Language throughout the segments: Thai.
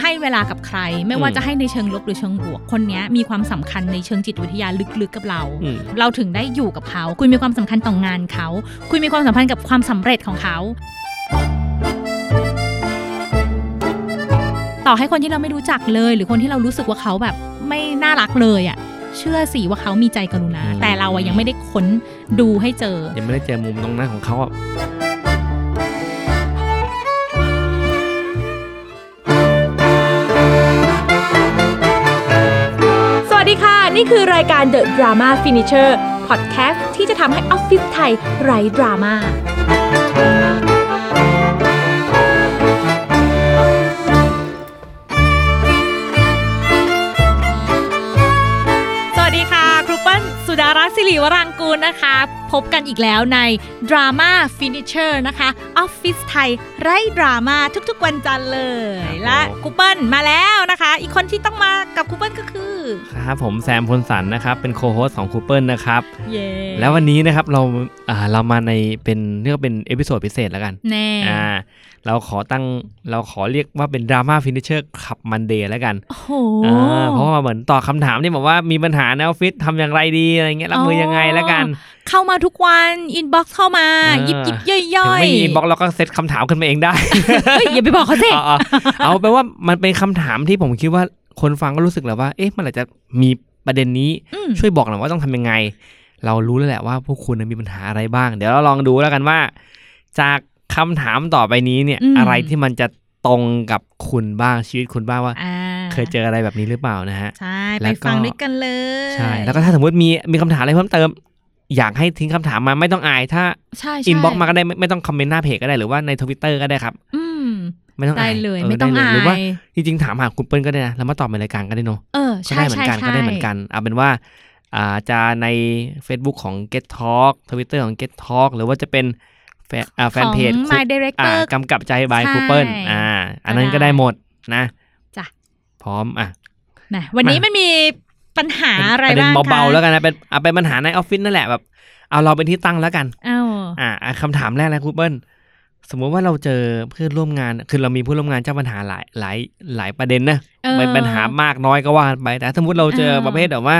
ใช่การที่เราให้เวลากับใคร ไม่ว่าอืมจะให้ในเชิงลบหรือเชิงบวก คนเนี้ยมีความสำคัญในเชิงจิตวิทยาลึกๆกับเราอืมเราถึงได้อยู่กับเขา คุณมีความสำคัญต่องานเขา คุณมีความสัมพันธ์กับความสำเร็จของเขา ต่อให้คนที่เราไม่รู้จักเลย หรือคนที่เรารู้สึกว่าเขาแบบไม่น่ารักเลยอะ่ะเชื่อสิว่าเขามีใจกรุณาอืมแต่เราอะยังไม่ได้ค้นดูให้เจอ ยังไม่ได้เจอมุมตรงนั้นของเขาอะ นี่คือรายการ The Drama Finisher Podcast ที่จะทำให้ออฟฟิศไทยไร้ดราม่า ดารัตน์ศิริวรังกูลนะคะ พบกันอีกแล้วใน Drama Finisher นะคะออฟฟิศไทย ไร้ดราม่าทุกๆวันจันทร์เลยครับและครูเปิ้ลมาแล้วนะคะ อีกคนที่ต้องมากับครูเปิ้ลก็คือครับผมแซมพลสันนะครับ เป็นโคโฮสของคูเปิลนะครับเย่แล้ววันนี้นะครับเราอ่าเรามาในเป็นเรียกว่าเป็นเอพิโซดพิเศษแล้วกันแน่อ่า เราขอตั้งเราขอเรียกว่าเป็นดราม่าฟินิชเชอร์ขับมันเดย์แล้วกันโอ้โหอ่าเพราะว่าเหมือนตอบคำถามที่บอกว่ามีปัญหาในออฟฟิศทำอย่างไรดีอะไรเงี้ยรับมือยังไงแล้วกัน เข้ามาทุกวันอินบ็อกซ์เข้ามาเออยิบยิบย่อยย่ถึงอยไม่มีบล็อกเราก็เซตคำถามขึ้นมาเองได้เฮ้ยอย่าไปบอกเขาสิเอาเอาเอาไปนว่ามันเป็นคำถามที่ผมคิดว่าคนฟังก็รู้สึกแหละว่า เอ๊ะมันอาจจะมีประเด็นนี้อืมช่วยบอกหน่อยว่าต้องทำยังไง เรารู้แล้วแหละว่าพวกคุณน่ะมีปัญหาอะไรบ้าง เดี๋ยวเราลองดูแล้วกันว่า จาก คำถามต่อไปนี้เนี่ยอืมอะไรที่มันจะตรงกับคุณบ้างชีวิตคุณบ้างว่าอ่าเคยเจออะไรแบบนี้หรือเปล่านะฮะใช่แล้ไปวก็ฟังด้วยกันเลยใช่แล้วก็ถ้าสมมติมีมีคำถามอะไรเพิ่มเติม อยากให้ทิ้งคำถามมาไม่ต้องอายถ้าใช่ใช่ inbox มาก็ได้ไม่ไม่ต้องคอมเมนต์หน้าเพจก็ได้หรือว่าในทวิตเตอร์ก็ได้ครับอืมไม่ต้องได้อายเลยออไม่ต้องด้อาหรือว่ายจริงๆถามหาคุณเปิ้ลก็ได้นะแล้วมาตอบในรายการก็ได้เนอะเออก็ใช่ได้เหมือใช่นกันใช่ก็ได้เหมือนกันเอาเป็นว่าอ่าจะใน Facebook ของ Get Talk Twitter ของ Get Talk หรือว่าจะเป็น แฟนอ่าแฟนเพจของ My อ่า Director กำกับใจบายใช่คูเปิลอ่า อันนั้นก็ก็ได้ได้หมดนะจ้ะพร้อมอะนะวันนี้มาไม่มีปัญหาอะไรประเด็นบ้างคะเบาๆแล้วกันนะเป็นเอาเป็นปัญหาในออฟฟิศนั่นแหละแบบ เอาเราเป็นที่ตั้งแล้วกันเอ้าอ่าอะคำถามแรกเลยคูเปิลสมมุติว่าเราเจอเพื่อนร่วมงาน คือเรามีเพื่อนร่วมงานเจ้าปัญหาหลายหลายหลายประเด็นนะเออเป็นปัญหามากน้อยก็ว่ากันไป แต่สมมติเราเจอเออประเภทแบบว่า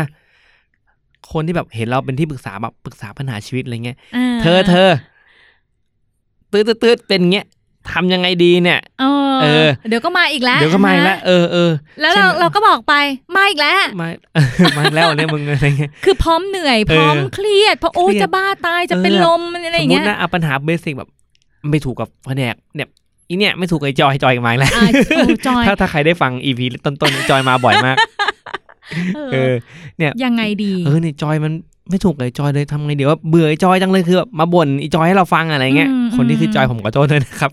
คนที่แบบเห็นเราเป็นที่ปรึกษาแบบปรึกษาปัญหาชีวิตอะไรเงี้ยาเธอเธอ ตืดตืดตืดเป็นเงี้ยทำยังไงดีเนี่ยเออเออ เดี๋ยวก็มาอีกแล้วเดี๋ยวก็มาอีกแล้วนะเออเออแล้วเช่เรานเราก็บอกไปมาอีกแล้วมามาอีกแล้วเนี่ยมึงอะไรเงี้ยคือพร้อมเหนื่อยพร้อมเออเครียดเพราะโอ้ยเครียดจะบ้าตายจะเป็นเออลมอะไรอสมย่างมเงี้ติยนะเอาปัญหาเบสิกแบบ ไม่ถูกกับแผนกเนี่ยอีเนี่ยไม่ถูกกับไอ้จอยจอยมาอีกแล้วอ่าโอ้จอยถ้าถ้าใครได้ฟังอีพีต้นๆจอยมาบ่อยมากเอเอออยังไงดี เออเนี่ยจอยมัน ไม่ถูกเลยจอยเลยทำไงเดี๋ยวว่าเบื่อไอ้จอยจังเลยคือแบบมาบ่นไอีจอยให้เราฟังอะไรเงี้ยอืมคนที่คือมจอยผมขอโทษด้วยนะครับ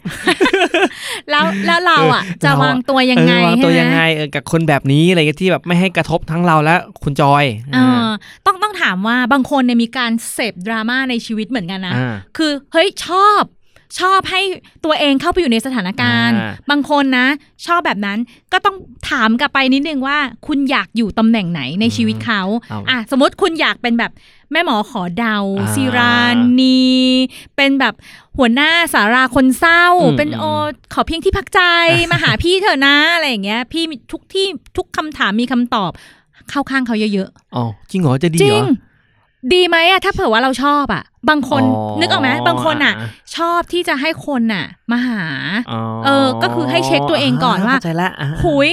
แล้วแล้วเราอะเออจะเราอะวางตัวยังไงเออวางตัวใช่หมยังไงเออกับคนแบบนี้อะไรเงี้ยที่แบบไม่ให้กระทบทั้งเราและคุณจอยเออต้องต้องถามว่าบางคนเนี่ยมีการเสพดราม่าในชีวิตเหมือนกันนะอ่าคือเฮ้ยชอบ ชอบให้ตัวเองเข้าไปอยู่ในสถานการณ์อ่าบางคนนะ ชอบแบบนั้นก็ต้องถามกลับไปนิดนึงว่า คุณอยากอยู่ตำแหน่งไหนในชีวิตเขาเอาอะสมมติคุณอยากเป็นแบบแม่หมอขอเดาอ่าซีรานีเป็นแบบหัวหน้าสาราคนเศร้าอืมเป็นอืมโอขอเพียงที่พักใจมาหาพี่เถอะนะอะไรอย่างเงี้ย พี่มีทุกที่ทุกคำถามมีคำตอบเข้าข้างเขาเยอะอ๋อจริงเหรอจะดีๆจเหริรงอ ดีไหมอะถ้าเผื่อว่าเราชอบอะบางคนอ๋อนึกออกไหมบางคนอะชอบที่จะให้คนน่ะมาหาอ๋อเออ ก็คือให้เช็คตัวเองก่อนว่าเข้ใจละอ่าหุย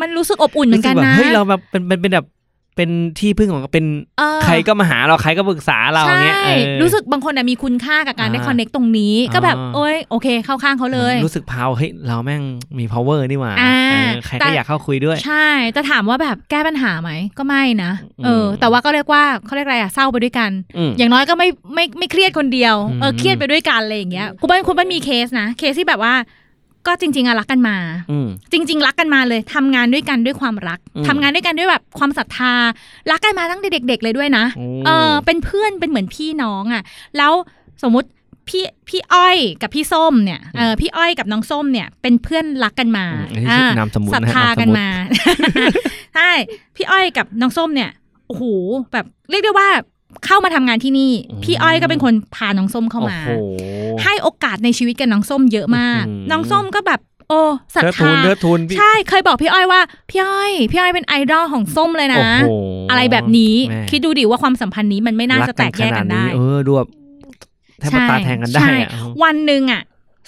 มันรู้สึกอบอุ่นเหมือนกันรู้สึนะแบบเฮ้ยเราแบบเป็นเป็นเป็นแบบ เป็นที่พึ่งของเป็นเออใครก็มาหาเราใครก็ปรึกษาเราใช่เงี้ยเออรู้สึกบางคนน่ะมีคุณค่ากับการได้อ่าคอนเน็กตรงนี้ ก็แบบอ่าโอ้ยโอเค เข้าข้างเขาเลย รู้สึกพาวเฮ้ยเราแม่งมี power นี่หว่าอ่าเออใครแต่ก็อยากเข้าคุยด้วย ใช่แต่ถามว่าแบบแก้ปัญหาไหมก็ไม่นะเอออืมแต่ว่าก็เรียกว่าเขาเรียกอะไรอะเศร้าไปด้วยกันอืมอย่างน้อยก็ไม่ไม่ไม่เครียดคนเดียวอืมเออเครียดไปด้วยกันอะไรอย่างเงี้ยคุณเปิ้ลคุณเปิ้ลมีเคสนะเคสที่แบบว่า ก็จริง ๆอะรักกันมาอืมจริง ๆ รักกันมาเลยทำงานด้วยกันด้วยความรักอืมทำงานด้วยกันด้วยแบบความศรัทธา รักกันมาตั้งแต่เด็ก ๆ เลยด้วยนะโอ้เออเป็นเพื่อนเป็นเหมือนพี่น้องอะ่ะแล้วสมมุติพี่พี่อ้อยกับพี่ส้มเนี่ยเออพี่อ้อยกับน้องส้มเนี่ย เป็นเพื่อนรักกันมาอืมอันนี้ชื่อนามสมมุติศรัทนะฮะธานามสมมุติกันมาใช่พี่อ้อยกับน้องส้มเนี่ยโอ้โหแบบเรียกได้ว่า เข้ามาทำงานที่นี่ พี่อ้อยก็เป็นคนพาน้องส้มเข้ามาโอ้โหให้โอกาสในชีวิตกับน้องส้มเยอะมากอืมน้องส้มก็แบบโอ้ศรัทเทิดทูธานเทิดทูนพี่ใช่เคยบอกพี่อ้อยว่า พี่อ้อย พี่อ้อยเป็นไอดอลของส้มเลยนะโอ้โหอะไรแบบนี้แม่คิดดูดิว่าความสัมพันธ์นี้มันไม่น่าจะแตกแยกกันได้รัขนาเออดูแบบแทบจะตาแทงกันได้ใช่อะวันหนึ่งอะ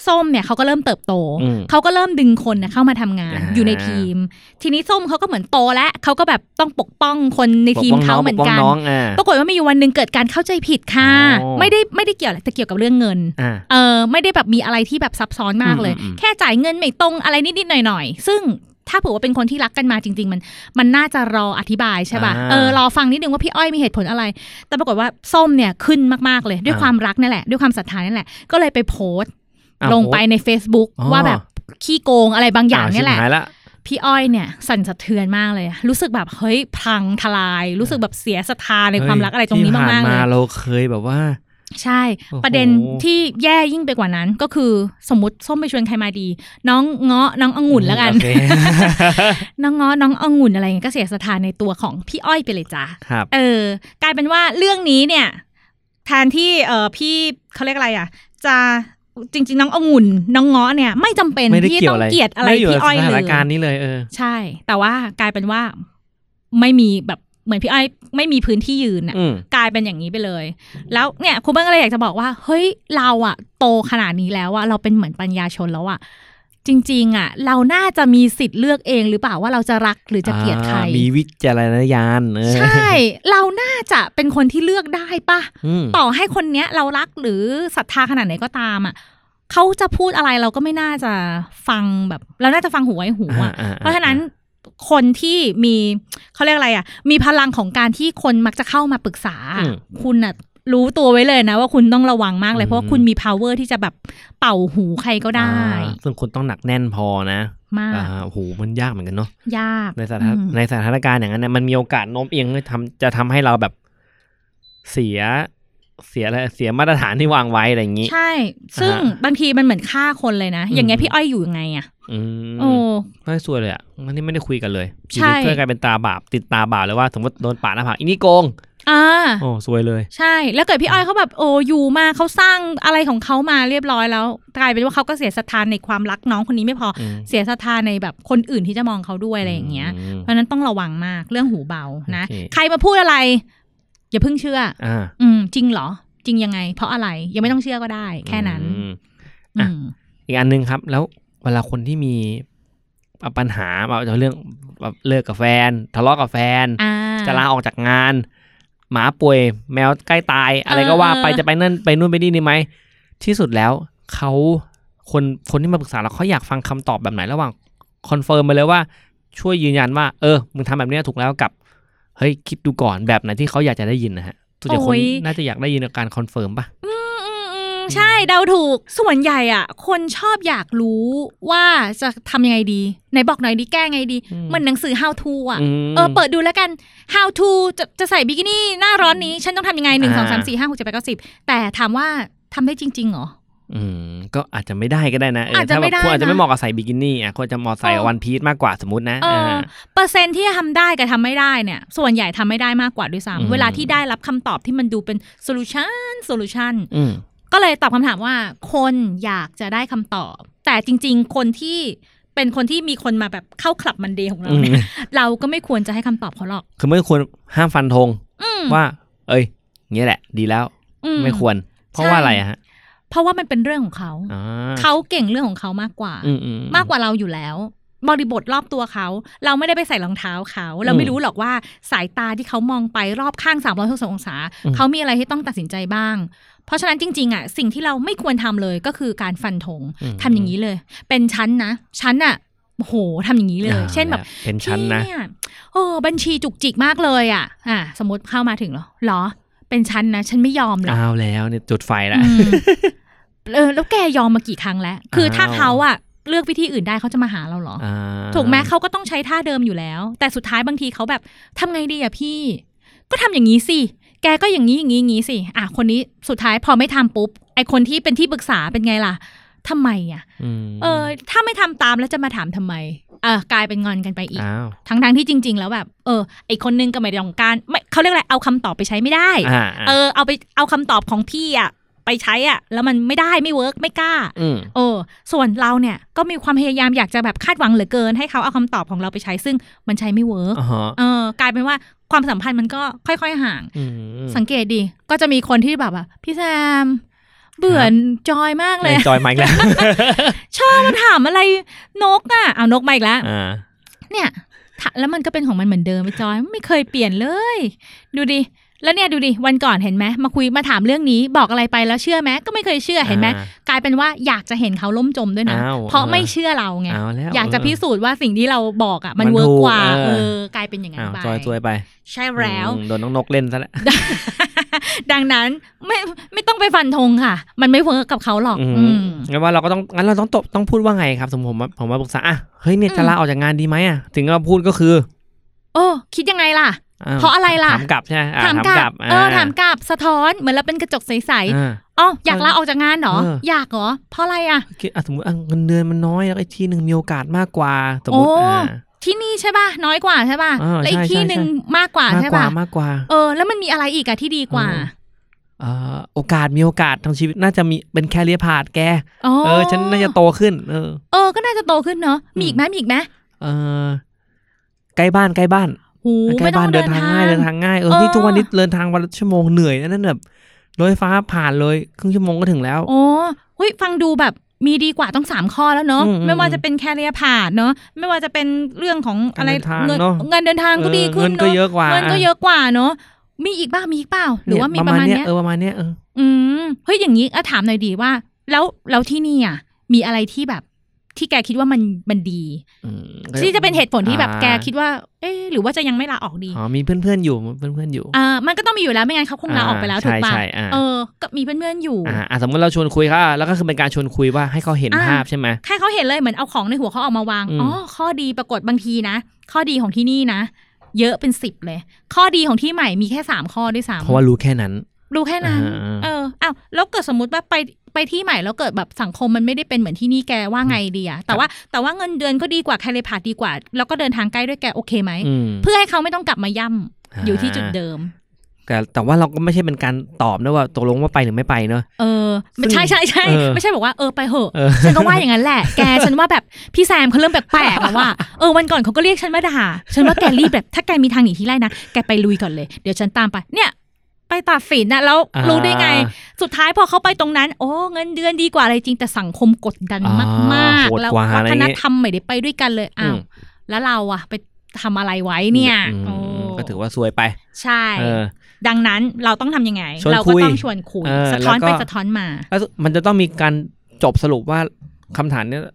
ส้มเนี่ยเขาก็เริ่มเติบโตอืมเขาก็เริ่มดึงคนน่ะเข้ามาทำงานอ่าอยู่ในทีม ทีนี้ส้มเขาก็เหมือนโตแล้วเขาก็แบบต้องปกป้องคนในทีมปกป้องเขาน้องเหมือนปกป้กัองนน้องอ่าปรากฏว่ามีอยู่วันหนึ่งเกิดการเข้าใจผิดค่ะอ๋อไม่ได้ไม่ได้เกี่ยวอะไรแต่เกี่ยวกับเรื่องเงินอ่าเออไม่ได้แบบมีอะไรที่แบบซับซ้อนมากเลยอืมอืมอืมแค่จ่ายเงินไม่ตรงอะไรนิดๆหน่อยๆ ซึ่งถ้าเผื่อว่าเป็นคนที่รักกันมาจริง ๆ มัน มันน่าจะรออธิบายใช่ป่ะอ่าเออรอฟังนิดนึงว่าพี่อ้อยมีเหตุผลอะไร แต่ปรากฏว่าส้มเนี่ยขึ้นมากๆเลย ด้วยอ่าความรักนั่นแหละ ด้วยความศรัทธานั่นแหละ ก็เลยไปโพสต์อะ ลงไปใน Facebook อ๋อว่าแบบขี้โกงอะไรบางอย่างเนี่ยแหละชิบหายละพี่อ้อยเนี่ยสั่นสะเทือนมากเลย รู้สึกแบบเฮ้ยพลังทลาย รู้สึกแบบเสียศรัทธาในความรักอะไรตรงนี้ที่ผ่มากๆนเลยเราเคยแบบว่า ใช่โอ้โหประเด็นที่แย่ยิ่งไปกว่านั้นก็คือสมมติส้มไปชวนใครมาดี น้องเงาะน้ององุ่นแล้วกันโอเคน้องเงาะน้ององุ่นอะไรเงี้ยก็เสียศรัทธาในตัวของพี่อ้อยไปเลยจ้าครับเออ กลายเป็นว่าเรื่องนี้เนี่ยแทนที่เออพี่เขาเรียกอะไรอะ จะ จริง ๆ น้ององุ่นน้องเงาะเนี่ย ไม่จำเป็นไม่ได้ที่เกี่ยวต้องอะไรเกลียดอะไรม่ด้ยู่พี่อ้อยกับสเลถายนการณ์นี้เลยเออใช่ แต่ว่ากลายเป็นว่าไม่มีแบบเหมือนพี่อ้อยไม่มีพื้นที่ยืนอะอืมกลายเป็นอย่างนี้ไปเลย แล้วเนี่ยคุณเบิ้งก็เลยอยากจะบอกว่า เฮ้ยเราอะโตขนาดนี้แล้วอะเราเป็นเหมือนปัญญาชนแล้วอะ จริงๆอะเราน่าจะมีสิทธิ์เลือกเองหรือเปล่าว่าเราจะรักหรือจะเกลียดใครอ่ามีวิจารณญาณเออใช่ เราน่าจะเป็นคนที่เลือกได้ปะอืมต่อให้คนเนี้ยเรารักหรือศรัทธาขนาดไหนก็ตามอะเขาจะพูดอะไรเราก็ไม่น่าจะฟังแบบเราน่าจะฟังหูไว้หูอะอ่เพราะฉะนั้นคนที่มีเขาเรียกอะไรอะ มีพลังของการที่คนมักจะเข้ามาปรึกษาอืมคุณน่ะ รู้ตัวไว้เลยนะ ว่าคุณต้องระวังมากเลยอืมเพราะว่าคุณมี power ที่จะแบบเป่าหูใครก็ได้อ่าซึ่งคุณต้องหนักแน่นพอนะมากอ่าโอ้โหมันยากเหมือนกันเนาะยากในสถานอืมในสถานการณ์อย่างนั้นเนี่ยมันมีโอกาสโน้มเอียงให้ทำจะทำให้เราแบบเสียเสียอะไรเสียมาตรฐานที่วางไว้อะไรอย่างนี้ ใช่ ซึ่งอ่าบางทีมันเหมือนฆ่าคนเลยนะ อย่างเงี้ยอืมพี่อ้อยอยู่ยังไงอะอืมโอ้ไม่สวยเลยอะวันนี้ไม่ได้คุยกันเลยใช่อยู่ดีก็กลายเป็นตาบาปติดตาบาปเลยว่า สมมติโดนปาดหน้าผากอีนี่โกง อ่าโอ้สวยเลย ใช่ แล้วเกิดพี่อ้อยเขาแบบโอ้อยู่มาเขาสร้างอะไรของเขามาเรียบร้อยแล้วกลายเป็นว่าเขาก็เสียศรัทธานในความรักน้องคนนี้ไม่พออมเสียศรัทธาในแบบคนอื่นที่จะมองเขาด้วยอะไรอย่างเงี้ยมเพราะฉะนั้นต้องระวังมากเรื่องหูเบานะโอเคใครมาพูดอะไร อย่าเพิ่งเชื่ออ่าอืมจริงเหรอ จริงยังไง เพราะอะไรยังไม่ต้องเชื่อก็ได้ แค่นั้นอืมอือะมอีกอันหนึงครับ แล้วเวลาคนที่มีปัญหาแบบเรื่องแบบเลิกกับแฟน ทะเลาะกับแฟนอ่าจะลาออกจากงาน หมาป่วย แมวใกล้ตาย อะไรก็ว่าไปเออจะไปนั่นไปนู่นไปนี่นี่ไหมที่สุดแล้วเขาคนคนที่มาปรึกษาเราเขาอยากฟังคำตอบแบบไหนระหว่าง confirm มาเลยว่าช่วยยืนยันว่า เออมึงทำแบบเนี้ยถูกแล้วกับเฮ้ยคิดดูก่อนแบบไหนที่เขาอยากจะได้ยินนะฮะส่วนใหญ่คนน่าจะอยากได้ยินการ confirm ป่ะอืมอืมอืม ใช่เดาถูก ส่วนใหญ่อะ คนชอบอยากรู้ว่าจะทำยังไงดีไหนบอกหน่อยดีแก้ไงดีอืมเหมันหนังสือ how to อะมเออเปิดดูแล้วกัน how to จะจะใส่บิกินี่หน้าร้อนนี้ ฉันต้องทำยังไงหนึ่งสองสามอ่าสี่ห้าหกเจ็ดแปดเก้าสิบแต่ถามว่าทำได้จริงๆเหรออืมก็อาจจะไม่ได้ก็ได้นะเอออาจจะถ้าแบไม่บได้คุณอาจจะนะไม่เหมาะกับใส่บิกินี่อะคุณอาจจะเหมาะใส่เออ one piece มากกว่าสมมตินะเอออ่าเปอร์เซ็นต์ที่จะทำได้กับทำไม่ได้เนี่ย ส่วนใหญ่ทำไม่ได้มากกว่าด้วยอืมซ้ำเวลาที่ได้รับคำตอบที่มันดูเป็นsolution solution อืม ก็เลยตอบคำถามว่า คนอยากจะได้คำตอบ แต่จริง ๆ คนที่เป็นคนที่มีคนมาแบบเข้า Club Monday ของเราเนี่ยอืมเราก็ไม่ควรจะให้คำตอบเขาหรอก คือไม่ควรห้ามฟันธงอืมว่า เอ้ยงี้แหละ ดีแล้วอืไม่ควร เพราะใช่ว่าอะไรอะฮะ เพราะว่ามันเป็นเรื่องของเขาอ่าเขาเก่งเรื่องของเขามากกว่าอืมอืมมากกว่าเราอยู่แล้ว บริบทรอบตัวเขา เราไม่ได้ไปใส่รองเท้าเขา เราไม่อืมรู้หรอกว่าสายตาที่เขามองไปรอบข้าง3 6 0องศาอืมเขามีอะไรที่ต้องตัดสินใจบ้าง เพราะฉะนั้นจริง ๆอะสิ่งที่เราไม่ควรทำเลยก็คือการฟันธงอืมทำอย่างนี้เลย เป็นชั้นนะชั้นอะโอ้โหทำอย่างนี้เลยอ่าเช่นแบบเป็นชั้นนะพี่เยโอ้บัญชีจุกจิกมากเลยอะ อะ สมมติเข้ามาถึงเหรอเหรอ เป็นชั้นนะ ฉันไม่ยอมหรอกอ้าวแล้วเนี่ยจุดไฟแล้วอืมเออแล้วแกยอมมากี่ครั้งแล้ว คือถ้าอ้าวเขาอะ เลือกวิธีอื่นได้เขาจะมาหาเราเหรออ่าถูกไหมเขาก็ต้องใช้ท่าเดิมอยู่แล้ว แต่สุดท้ายบางทีเขาแบบทำไงดีอะพี่ ก็ทำอย่างนี้สิแกก็อย่างนี้อย่างนี้อย่างนี้สิอะคนนี้สุดท้ายพอไม่ทำปุ๊บไอคนที่เป็นที่ปรึกษาเป็นไงล่ะทำไมอะมเออ ถ้าไม่ทำตามแล้วจะมาถามทำไมเออกลายเป็นงอนกันไปอีกอ้าวทั้งทั้งๆที่จริง ๆ แล้วแบบ เออ ไอคนนึงก็ไม่ได้ต้องการไม่เขาเรียกอะไรเอาคำตอบไปใช้ไม่ได้อ่าเออ เอาไปเอาคำตอบของพี่อะ ไปใช้อะแล้วมันไม่ได้ไม่เวิร์กไม่กล้าอืมเออ ส่วนเราเนี่ยก็มีความพยายามอยากจะแบบคาดหวังเหลือเกิน ให้เขาเอาคำตอบของเราไปใช้ซึ่งมันใช้ไม่ work อ๋อฮะเออกลายเป็นว่าความสัมพันธ์มันก็ค่อยๆห่างอืมสังเกตดิก็จะมีคนที่แบบว่าพี่แซมเบื่อจอยมากเลยจอยมาอีกแล้วชอบมาถามอะไรนกอะเอานกมาอีกแล้วอ่าเนี่ยถะแล้วมันก็เป็นของมันเหมือนเดิมไปจอยไม่เคยเปลี่ยนเลย ดูดิ แล้วเนี่ยดูดิวันก่อนเห็นไหมมาคุยมาถามเรื่องนี้บอกอะไรไปแล้วเชื่อไหมก็ไม่เคยเชื่อเห็นไหมอ่ากลายเป็นว่าอยากจะเห็นเขาล่มจมด้วยนะอ้าวเพราะเออไม่เชื่อเราไงเอาแล้วอยากจะพิสูจน์ว่าสิ่งที่เราบอกอะมันมัน work ถูกกว่าเออเออกลายเป็นอย่างนั้อ้านวไปจอยจวยไป ใช่แล้วอืมโดนน้องนกเล่นซะแล้วดังนั้นไม่ไม่ต้องไปฟันธงค่ะ มันไม่ work กับเขาหรอกอืมอืมงั้นว่าเราก็ต้องงั้นเราต้องตอบต้องพูดว่าไงครับสมมติผมว่าผมมาปรึกษาอะเฮ้ยเนี่ยอืมจะลาออกจากงานดีไหมอะถึงเราพูดก็คือ โอ้คิดยังไงล่ะอ้ว เพราะอะไรล่ะถามกลับใช่ไหมอะถามกลับเออถามกลับสะท้อนเหมือนเราเป็นกระจกใสอ่าๆอ๋ออยากลาออกจากงานเหรอเอออยากเหรอเพราะอะไรอะคิดอะสมมติอะเงินเดือนมันน้อยแล้วไอ้ที่หนึ่งมีโอกาสมากกว่าสมมติโอ้อ่าที่นี่ใช่ป่ะน้อยกว่าใช่ป่ะเออแล้วอีกใช่ที่ใช่หนึ่งใช่มากกว่ามากใช่กว่าป่ะมากกว่า เออ แล้วมันมีอะไรอีกอะที่ดีกว่าเออเอ่อโอกาสมีโอกาสทางชีวิตน่าจะมีเป็นแคเรียพาดแกอ๋อเออ ฉันน่าจะโตขึ้น เออ เออ ก็น่าจะโตขึ้นเนาะมีอีกไหมมีอีกไหมเออใกล้บ้านใกล้บ้าน หูใกล้ไม่ต้อบ้างนเดิเดินนทาทางงง่ายเดินทางง่ายเออเออนี่ทุกวันนี้เดินทางวันละชั่วโมงเหนื่อยนะนั่นแบบรถไฟฟ้าผ่านเลยครึ่งชั่วโมงก็ถึงแล้วโอ้เฮ้ยฟังดูแบบมีดีกว่าต้องสามข้อแล้วเนาะอืมอืมไม่ว่าจะเป็นแคเรียพาดเนาะไม่ว่าจะเป็นเรื่องของอะไรการเดินทางเงินเนอะเงินเดินทางก็ดีขึ้นเงินก็เนาะเยอะกว่าเงินก็เยอะกว่าเนาะมีอีกบ้างมีอีกเปล่า หรือว่ามีประมาณเนี้ยเออประมาณเนี้ยเอออืมเฮ้ยอย่างนี้อะถามหน่อยดีว่า แล้วแล้วที่นี่อะมีอะไรที่แบบ ที่แกคิดว่ามันมันดีอืมที่จะเป็นเหตุผลที่แบบอ่าแกคิดว่า เอ๊ะหรือว่าจะยังไม่ลาออกดีอ๋อมีเพื่อนๆอยู่เพื่อนๆอยู่อ่ามันก็ต้องมีอยู่แล้วไม่งั้นเขาคงลาออกไปแล้วอ่าถูกป่ะใช่ใช่อ่าเออก็มีเพื่อนๆอยู่อ่าอะสมมติเราชวนคุยค่ะแล้วก็คือเป็นการชวนคุยว่าให้เขาเห็นอ่าภาพใช่ไหมแค่เขาเห็นเลยเหมือนเอาของในหัวเขาออกมาวางอืมอ๋อข้อดีปรากฏบางทีนะ ข้อดีของที่นี่นะเยอะเป็นสิบเลย ข้อดีของที่ใหม่มีแค่สามข้อด้วยซ้ำเพราะว่ารู้แค่นั้น รู้แค่นั้นอ่าเอออ้าวแล้วเกิดสมมติว่าไปไปที่ใหม่แล้วเกิดแบบสังคมมันไม่ได้เป็นเหมือนที่นี่แกว่าไงดีอะแต่ว่าแต่ว่าเงินเดือนก็ดีกว่าแคเลพาดดีกว่า แล้วก็เดินทางใกล้ด้วยแกโอเคไหมอืมเพื่อให้เขาไม่ต้องกลับมาย่ำอยู่ที่จุดเดิมแต่แต่ว่าเราก็ไม่ใช่เป็นการตอบนะว่าตกลงว่าไปหรือไม่ไปเนอะเออซึ่งใช่ใช่ใช่เออไม่ใช่บอกว่าเออไปเหอะเออฉันก็ว่าอย่างนั้นแหละ แกฉันว่าแบบพี่แซมเขาเริ่มแปลกๆแล้วว่าเออวันก่อนเขาก็เรียกฉันมาด่าฉันว่าแกรีบแบบถ้าแกมีทางหนีที่ไล่นะแกไปลุยก่อนเลยเดี๋ยวฉันตามไปเนี่ย ไปตัดสินนะแล้วอ่ารู้ได้ไง สุดท้ายพอเขาไปตรงนั้น โอ้เงินเดือนดีกว่าอะไรจริงแต่สังคมกดดันอ่ามากโหดๆแล้วกว่าวัอะไรฒนเงี้ยธรรมไม่ได้ไปด้วยกันเลยอ้าวอืมแล้วเราอะไปทำอะไรไว้เนี่ยอืมโอ้ก็ถือว่าซวยไป ใช่เออดังนั้นเราต้องทำยังไงชวนเราคุก็ยต้องชวนคุยเออสะท้อนแล้วก็ไปสะท้อนมา แล้วมันจะต้องมีการจบสรุปว่าคำถามเนี้ยเรา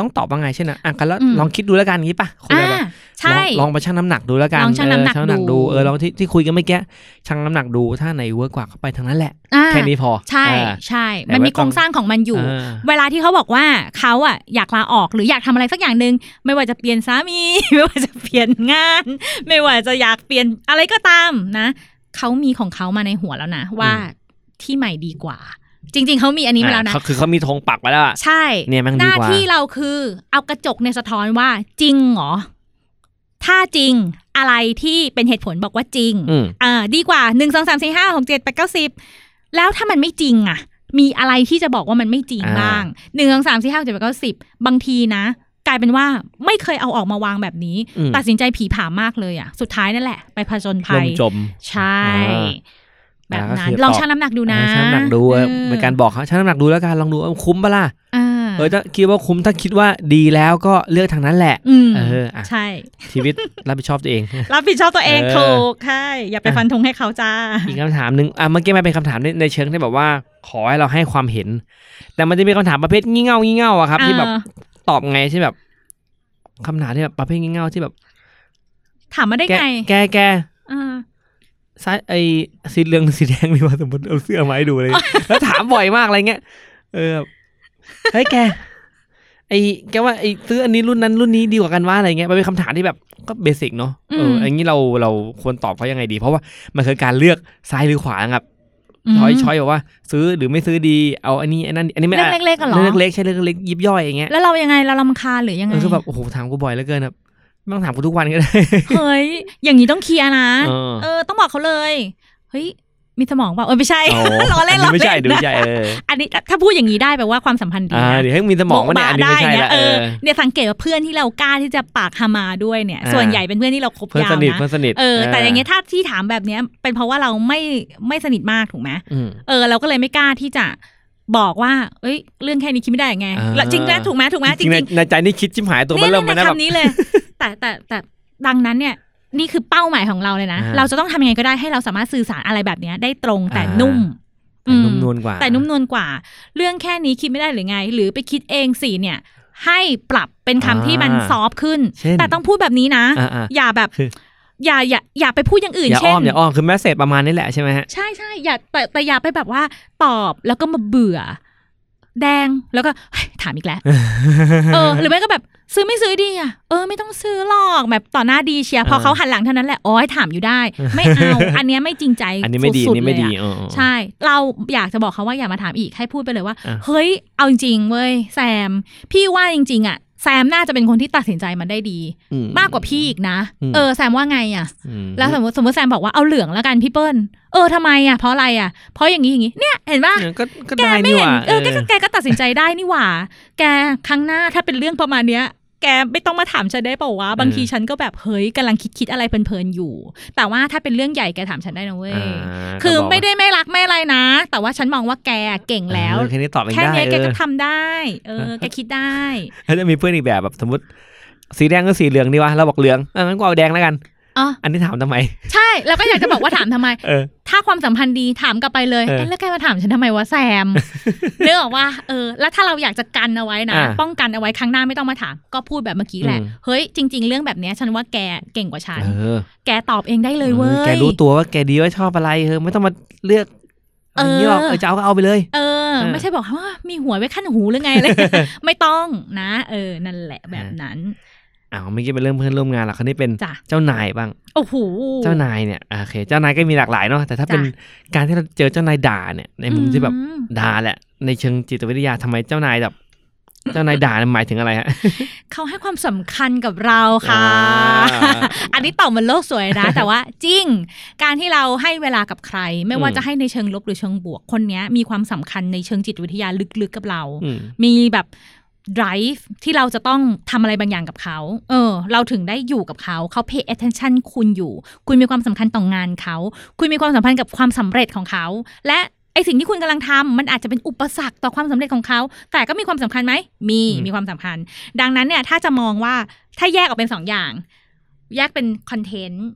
ต้องตอบว่าไงเช่นนะอะกันแล้วอืมลองคิดดูแล้วกันงี้ป่ะคุยอ่ากันแบบใช่ลองลองไปชั่งน้ำหนักดูแล้วกันลองชั่งน้ำหนักเออชั่งน้ำหนักดูดูเออลองที่ที่คุยกันเมื่อกี้ชั่งน้ำหนักดูถ้าไหนเวิร์กกว่าก็ไปทางนั้นแหละอ่าแค่นี้พอใช่อ่าใช่แต่มันมีว่าโครงสร้างของมันอยู่เออเวลาที่เขาบอกว่าเขาอะอยากลาออกหรืออยากทำอะไรสักอย่างหนึ่งไม่ว่าจะเปลี่ยนสามี ไม่ว่าจะเปลี่ยนงาน ไม่ว่าจะอยากเปลี่ยนอะไรก็ตามนะเขามีของเขามาในหัวแล้วนะว่าที่ใหม่ดีกว่า จริง ๆเขามีอันนี้มาแล้วนะอะเขาคือเขามีธงปักไว้แล้วอะใช่เนี่ยแม่งหดีน้ากว่าที่เราคือเอากระจกในยสะท้อนว่าจริงเหรอถ้าจริงอะไรที่เป็นเหตุผลบอกว่าจริงอืมอ่าดีกว่าหนึ่งสองสามสี่ห้าหกเจ็ดแปดเก้าสิบแล้วถ้ามันไม่จริงอะ มีอะไรที่จะบอกว่ามันไม่จริงอ่าบ้างหนึ่งสองสามสี่ห้าหกเจ็ดแปดเก้าสิบบางทีนะ กลายเป็นว่าไม่เคยเอาออกมาวางแบบนี้อืมตัดสินใจผีผามมากเลยอะ สุดท้ายนั่นแหละ ไปผจญลภัยมจมใช่อ่า แบบนั้นอ่าก็คือลองตอบชั่งน้ำหนักดูนะเออชั่งน้ำหนักดูออเป็นการบอกเขาชั่งน้ำหนักดูแล้วกันลองดูว่าคุ้มปะล่ะอ่าเออถ้าคิดว่าคุ้มถ้าคิดว่าดีแล้วก็เลือกทางนั้นแหละอืมเอออะใช่ ชีวิตรับผิดชอบตัวเอง รับผิดชอบตัวเองเออถูกใช่อย่าไปฟันธงให้เขาจ้า อีกคำถามหนึ่งอะเมื่อกี้มันเป็นคำถามในในเชิงที่แบบว่า ขอให้เราให้ความเห็น แต่มันจะมีคำถามประเภทงี่เง่างี่เง่าอะครับ ที่แบบเออตอบไงที่แบบคำถามที่แบบประเภทงี่เง่าที่แบบ ถามมาได้แกไง แกแกอ่า ซ้ายไอ้สีเหลืองหรือสีแดงดีว่าสมมติเอาเสื้อมาให้ดูเลย แล้วถามบ่อยมากอะไรเงี้ยเออแบบเฮ้ยแก ไอ้แกว่าไอ้ซื้ออันนี้รุ่นนั้นรุ่นนี้ดีกว่ากันว่าอะไรเงี้ยมันเป็นคำถามที่แบบก็เบสิกเนาะเออมอันนี้เราเราควรตอบเขายังไงดี เพราะว่ามันคือการเลือกซ้ายหรือขวาครับอืมช้อยช้อยบอกว่า ซื้อหรือไม่ซื้อดีเอาอันนี้อันนั้นอันนี้ไม่เรื่องเล็กๆอะเหรอเรื่องเล็กๆใช่เรื่องเล็กๆยิบย่อยอย่างเงี้ยแล้วเรายังไงเราลำคาญหรือยังไงเออคือแบบโอ้โหถามกูบ่อยเหลือเกินแบบ ไม่ต้องถามกูทุกวันก็ได้ เฮ้ย อย่างนี้ต้องเคลียร์นะ เออ เออ ต้องบอกเขาเลย เฮ้ย มีสมองเปล่าเออไม่ใช่โอ้ล้อเล่นอัล้อไม่ใช่เล่นดูไม่ใช่เอออันนี้ถ้าพูดอย่างนี้ได้แปลว่าความสัมพันธ์ดีอ่านะเดี๋ยวให้มีสมองว่าเนี่ยอันนี้ไม่ใช่โบ๊ะบะละได้เอเงี้ยอเออเนี่ยสังเกตว่าเพื่อนที่เรากล้าที่จะปากฮามาด้วยเนี่ยอ่าส่วนใหญ่เป็นเพื่อนที่เราคบเพื่อนยาสวนิทนะเพื่อนสนิทเออ แต่อย่างเงี้ยถ้าที่ถามแบบเนี้ยเป็นเพราะว่าเราไม่ไม่สนิทมากถูกไหมอืมเออ เราก็เลยไม่กล้าที่จะ บอกว่า เอ้ย เรื่องแค่นี้คิดไม่ได้ยังไงอ่าแล้วจริงไหมถูกไหมถูกไหมจริงๆในในใจนี่คิดชิมหายตัวเนี่มันยเริ่มมาในนะแบบคำนี้เลย แต่แต่แต่ดังนั้นเนี่ยนี่คือเป้าหมายของเราเลยนะอ่าเราจะต้องทำยังไงก็ได้ให้เราสามารถสื่อสารอะไรแบบเนี้ยได้ตรงแต่อ่านุ่นุ่มแต่นุ่มอืนวลกว่า แต่นุ่มนวลกว่า เรื่องแค่นี้คิดไม่ได้หรือไง หรือไปคิดเองสิเนี่ย ให้ปรับเป็นคำที่มันซอฟต์ขึ้นเช่นแต่ต้องพูดแบบนี้นะอ่าอ่าอย่าแบบคื ออย่าอย่าอย่าไปพูดอย่างอื่นอย่าเช่อ้อนมอย่าอ้อมคือแมสเซจประมาณนี้แหละใช่ไหมฮะใช่ใช่อย่าแต่แต่อย่าไปแบบว่าตอบแล้วก็มาเบื่อ แดงแล้วก็เฮ้ยถามอีกแล้ว เออหรือไม่ก็แบบซื้อไม่ซื้อดีอะเออไม่ต้องซื้อหรอกแบบต่อหน้าดีเชียร์พออ่าเขาหันหลังเท่านั้นแหละอ๋อให้ถามอยู่ได้ ไม่เอา อันเนี้ยไม่จริงใจอันนี้ไม่ดีอัสุนนี้ไม่ๆเลยดีอะเออเออใช่ เราอยากจะบอกเขาว่าอย่ามาถามอีกให้พูดไปเลยว่า อะ เฮ้ยเอาจริงๆเว้ยแซม พี่ว่าจริง ๆ อะ แซมน่าจะเป็นคนที่ตัดสินใจมันได้ดีอืมากกว่าพี่อีกนะอืมเออแซมว่าไงอะอืมแล้วสมมติสมมติแซมบอกว่าเอาเหลืองแล้วกันพี่เปิ้ลเออทำไมอะเพราะอะไรอะเพราะอย่างนี้อย่างนี้เนี่ยเห็นปะเออก็ก็แกได้ไม่นี่หเห็นว่าเออแกก็แกก็ตัดสินใจได้นี่หว่า แกครั้งหน้าถ้าเป็นเรื่องประมาณเนี้ย แกไม่ต้องมาถามฉันได้เปล่าวะบางทีฉันก็แบบเฮ้ยกำลังคิดคิดอะไรเพลินๆอยู่ แต่ว่าถ้าเป็นเรื่องใหญ่แกถามฉันได้นะเว้ยอ่าคือก็บอกไม่ได้ไม่รักไม่อะไรนะ แต่ว่าฉันมองว่าแกเก่งแล้วเออแค่นี้ตอบเองแค่ได้เนี้ยแกเอก็อทำได้ เออแกคิดได้แล้วจะมีเพื่อนอีกแบบแบบสมมติสีแดงก็สีเหลืองดีวะเราบอกเหลืองอะงั้นกูเอาแดงแล้วกัน อ๋ออันนี้ถามทำไม ใช่แล้วก็อยากจะบอกว่าถามทำไมเออถ้าความสัมพันธ์ดีถามกลับไปเลยเออเอ๊ะแล้วแกมาถามฉันทำไมวะแซมเรื่องว่าเออแล้วถ้าเราอยากจะกันเอาไว้นะอ่าป้องกันเอาไว้ครั้งหน้าไม่ต้องมาถาม ก็พูดแบบเมื่อกี้แหละอืมเฮ้ยจริง ๆ เรื่องแบบเนี้ยฉันว่าแกเก่งกว่าฉันเออแกตอบเองได้เลยเว้ออยแกรู้ตัวว่าแกดีว่าชอบอะไรเออไม่ต้องมาเลือกเออนนี้หรอกเออจะเอาก็เอาไปเลยเออเออ ไม่ใช่บอกว่ามีหัวไว้ขั้นหูหรือไงเลยไม่ต้องนะ เออนั่นแหละแบบนั้น อ้าวไม่อกี้เป็นเรื่องเพื่อนร่วมงานหรอกคนนี้เป็นจ้ะเจ้านายบ้างโอ้โหเจ้านายเนี่ยอะโอเคเจ้านายก็มีหลากหลายเนาะแต่ถ้าเป็นจ้ะการที่เราเจอเจ้านายด่าเนี่ยในมุมที่แบบอืมด่าแหละในเชิงจิตวิทยาทำไมเจ้านายแบบเจ้านายด่าเนี่ยหมายถึงอะไรฮะเขาให้ความสำคัญกับเราค่ะอ่าอันนี้ตอบเหมันโลกสวยนะ แต่ว่าจริง การที่เราให้เวลากับใคร ไม่ว่าอืมจะให้ในเชิงลบหรือเชิงบวกคนเนี้ยมีความสำคัญในเชิงจิตวิทยาลึกๆกับเราอืมมีแบบ drive ที่เราจะต้องทำอะไรบางอย่างกับเขา เออ เราถึงได้อยู่กับเขา เขา pay attention คุณอยู่ คุณมีความสำคัญต่องานเขา คุณมีความสัมพันธ์กับความสำเร็จของเขา และไอสิ่งที่คุณกำลังทำมันอาจจะเป็นอุปสรรคต่อความสำเร็จของเขา แต่ก็มีความสำคัญไหม มีอืมมีความสำคัญ ดังนั้นเนี่ย ถ้าจะมองว่าถ้าแยกออกเป็นสองอย่าง แยกเป็น content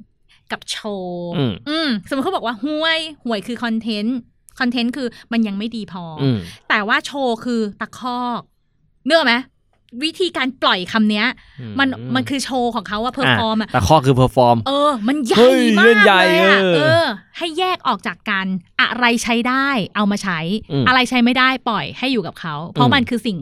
กับโชว์อืมอืมสมมติเขาบอกว่าห่วยห่วยคือ content content คือมันยังไม่ดีพอออืมแต่ว่าโชว์คือตะคอก นึกออกไหมวิธีการปล่อยคำเนี้ย มันมันคือโชว์ของเขาอะ perform อะแต่ข้อคือ perform เออ มันใหเฮ้ญ่ยมาเล่กนใหญ่เลยอะเออเออ ให้แยกออกจากกันอะไรใช้ได้ เอามาใช้อืมอะไรใช้ไม่ได้ปล่อยให้อยู่กับเขา เพราะอืมมันคือสิ่ง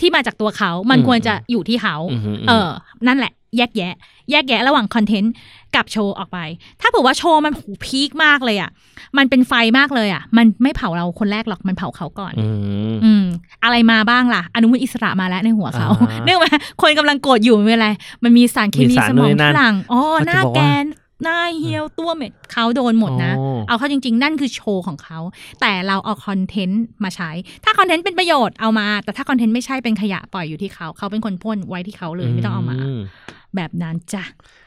ที่มาจากตัวเขา มันอืมควรจะอยู่ที่เขาอืมอืมเออ นั่นแหละ แยกแยะ แยกแยะระหว่างคอนเทนต์กับโชว์ออกไป ถ้าเผื่อว่าโชว์มันหูพีคมากเลยอะ มันเป็นไฟมากเลยอะ มันไม่เผาเราคนแรกหรอก มันเผาเขาก่อนอืมอืม อะไรมาบ้างล่ะ อนุมูลอิสระมาแล้วในหัวเขาอ่าเนื่องมาคนกำลังโกรธอยู่ไม่เป็นไร มันมีสารเคมีมีสารสมองนู่นนี่นั่นฝรั่งอ๋อเขาหจะน้าบอกแกว่านหน้าเหี่ยวตัวเหม็ดเขาโดนหมดนะอ๋อเอาเข้าจริง ๆ นั่นคือโชว์ของเขา แต่เราเอา content มาใช้ ถ้า content เป็นประโยชน์เอามา แต่ถ้า content ไม่ใช่เป็นขยะปล่อยอยู่ที่เขา เขาเป็นคนพ่นไว้ที่เขาเลยไม่ต้องเอามา แบบนั้นจ้ะ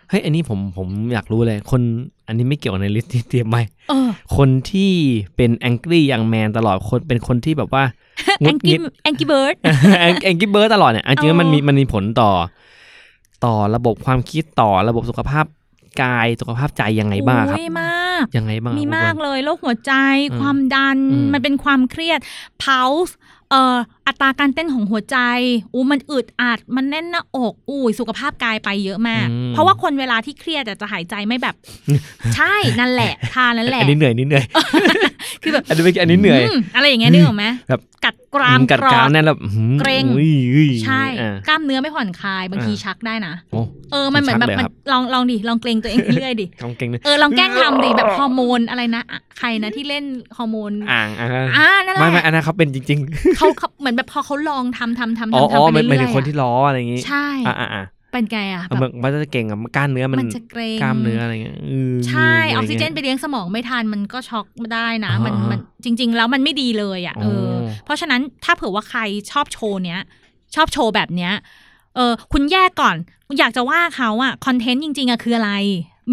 เฮ้ยอันนี้ผมผมอยากรู้เลย คนอันนี้ไม่เกี่ยวใน list ที่เตรียมไหมเออคนที่เป็น angry young man ตลอดคนเป็นคนที่แบบว่าแองกี้แองกี้เบิร์ดแองกี้เบิร์ดตลอดเนี่ยจริงๆแล้วมันมีมันมีผลต่อ ต่อระบบความคิดต่อระบบสุขภาพกายสุขภาพใจยังไงบ้างครับโอ้ยมากยังไงบ้างมีครับมากคุณเลยโรคหัวใจอืมความดันอืมมันเป็นความเครียด pulse เอ่อ อัตราการเต้นของหัวใจอู้มันอึดอัดมันแน่นหน้าอกอุ้ยสุขภาพกายไปเยอะมากอืมเพราะว่าคนเวลาที่เครียดอะจะหายใจไม่แบบ ใช่นั่นแหละท่านั่นแหละอันนี้เหนื่อยนิดเหนื่อยคือแบบอันนี้ไม่อันนี้เหนื่อยมอะไรอย่างเงี้ยนึกออกไหมแบบกัดกรามกัดกรกรามอดแน่นแล้วอื้อหือเกร็งอุ้ยอุ้ยใช่อะกล้ามเนื้อไม่ผ่อนคลายบางทีอ่าชักได้นะโอ้เออมันเหมือนแบบชักเลยมันครับลองลองดิลองเกรงตัวเองเรื่อยๆดิกำเก่งเลยเออลองแกล้งทำดิแบบฮอร์โมนอะไรนะอะใครนะที่เล่นฮอร์โมนอ่างอะอ่านั่นแหไม่ไม่ละอันนั้นเขาเป็นจริงเขาเขาเหมือนแบบพอเขาลองทำทำทำๆอ๋อทำอ๋อทำไปไม่เรื่อยๆไม่ถึงคนที่อะล้ออะไรอย่างงี้ ใช่อ่าอ่าอ่าเป็นไงอะแบบมันมันจะเก่งกับกล้ามเนื้อมันมันจะเกรงกล้ามเนื้ออะไรเงี้ยอือใช่ออะอกไรซิงี้ยเจนไปเลี้ยงสมองไม่ทันมันก็ช็อกได้นะอ่ามัมันมันจริง ๆ แล้วมันไม่ดีเลยอะเอออ๋อเพราะฉะนั้นถ้าเผื่อว่าใครชอบโชว์เนี้ย ชอบโชว์แบบเนี้ยเออคุณแยกก่อน อยากจะว่าเขาอะ content จริง ๆอะคืออะไร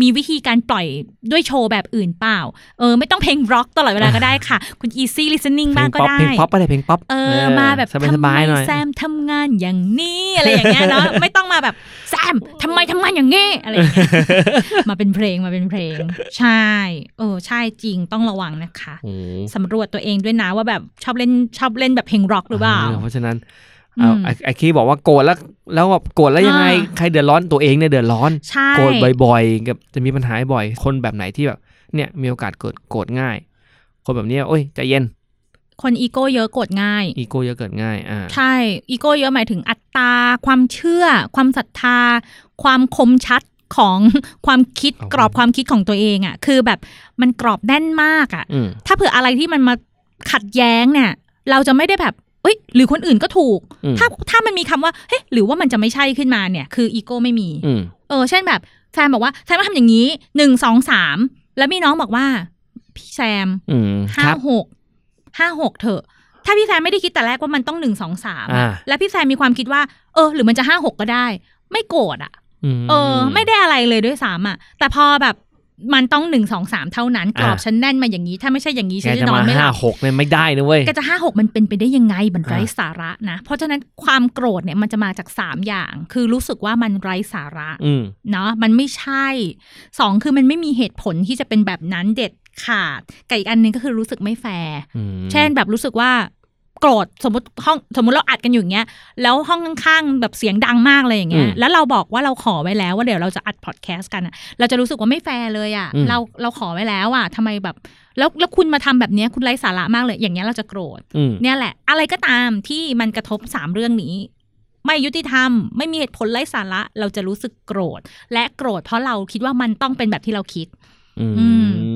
มีวิธีการปล่อยด้วยโชว์แบบอื่นเปล่า เออ ไม่ต้องเพลงร็อกตลอดเวลาก็ได้ค่ะ คุณ easy listening บ้างก็เพลได้ เพลงป๊อปอะไรเพลงป๊อป เออ มาแบบสบายสบายๆหน่อยทำไมแซมทำงานอย่างนี้อะไรอย่างเงี้ยเนาะ ไม่ต้องมาแบบแซมทำไมทำงานอย่างงี้อะไรอย่างเงี้ยมาเป็นเพลงมาเป็นเพลง ใช่ เออ ใช่จริงต้องระวังนะคะโอ้โหสำรวจตัวเองด้วยนะว่าแบบชอบเล่นชอบเล่นแบบเพลงร็อกหรือเปล่า เพราะฉะนั้นอืมเอา ไอ้ไอ้คีบอกว่าโกรธแล้วแล้วแบบโกรธแล้วยังไงอ่าใครเดือดร้อนตัวเองเนี่ยเดือดร้อนใช่โกรธบ่อยๆกับจะมีปัญหาบ่อยคนแบบไหนที่แบบเนี่ยมีโอกาสเกิดโกรธง่าย คนแบบเนี้ยโอ้ยใจเย็น คนอีโก้เยอะกดง่าย อีโก้เยอะเกิดง่ายอ่าใช่อีโก้เยอะหมายถึงอัตราความเชื่อ ความศรัทธา ความคมชัดของความคิดกรอบความคิดของตัวเองอะ่ะ คือแบบมันกรอบแน่นมากอะ่ะอืมถ้าเผื่ออะไรที่มันมาขัดแย้งเนี่ย เราจะไม่ได้แบบเอ้ย หรือคนอื่นก็ถูกอืมถ้าถ้ามันมีคำว่าเฮ้ยหรือว่ามันจะไม่ใช่ขึ้นมาเนี่ย คืออีโก้ไม่มีอืมเออ เช่นแบบแซมบอกว่าแซมมาทำอย่างนี้หนึ่งสองสามแล้วมีน้องบอกว่า พี่แซมอืมคห้ารับหกห้าหกเถอะ ถ้าพี่แซมไม่ได้คิดแต่แรกว่ามันต้องหนึ่งสองสามอ่าแล้วพี่แซมมีความคิดว่า เออ หรือมันจะห้าหกก็ได้ ไม่โกรธอะมเออ ไม่ได้อะไรเลยด้วยซ้ำอะ แต่พอแบบ มันต้องหนึ่งสองสามเท่านั้นกรอบอ่าฉันแน่นมาอย่างนี้ ถ้าไม่ใช่อย่างนี้แกฉันจะจะนอมานไม่หห้าลับหกเนี่ยไม่ได้นะเว้ยแกจะห้าหกมันเป็นไปได้ยังไงมันไร้อ่าสาระนะ เพราะฉะนั้นความโกรธเนี่ยมันจะมาจากสามอย่าง คือรู้สึกว่ามันไร้สาระอืมเนาะมันไม่ใช่สองคือมันไม่มีเหตุผลที่จะเป็นแบบนั้นเด็ดขาดกับอีกอันหนึงก็คือรู้สึกไม่แฟร์อืมเช่นแบบรู้สึกว่า โกรธสมมติห้องสมมติเราอัดกันอยู่อย่างเงี้ยแล้วห้องข้างๆแบบเสียงดังมากเลยอย่างเงี้ยแล้วเราบอกว่าเราขอไว้แล้วว่าเดี๋ยวเราจะอัดพอดแคสต์กันอะเราจะรู้สึกว่าไม่แฟร์เลยอะเราเราขอไว้แล้วอะทำไมแบบ แล้วแล้วคุณมาทำแบบเนี้ยคุณไร้สาระมากเลย อย่างเงี้ยเราจะโกรธอืมเนี่ยแหละ อะไรก็ตามที่มันกระทบสามเรื่องนี้ ไม่ยุติธรรม ไม่มีเหตุผลไร้สาระ เราจะรู้สึกโกรธ และโกรธเพราะเราคิดว่ามันต้องเป็นแบบที่เราคิดอืมอืม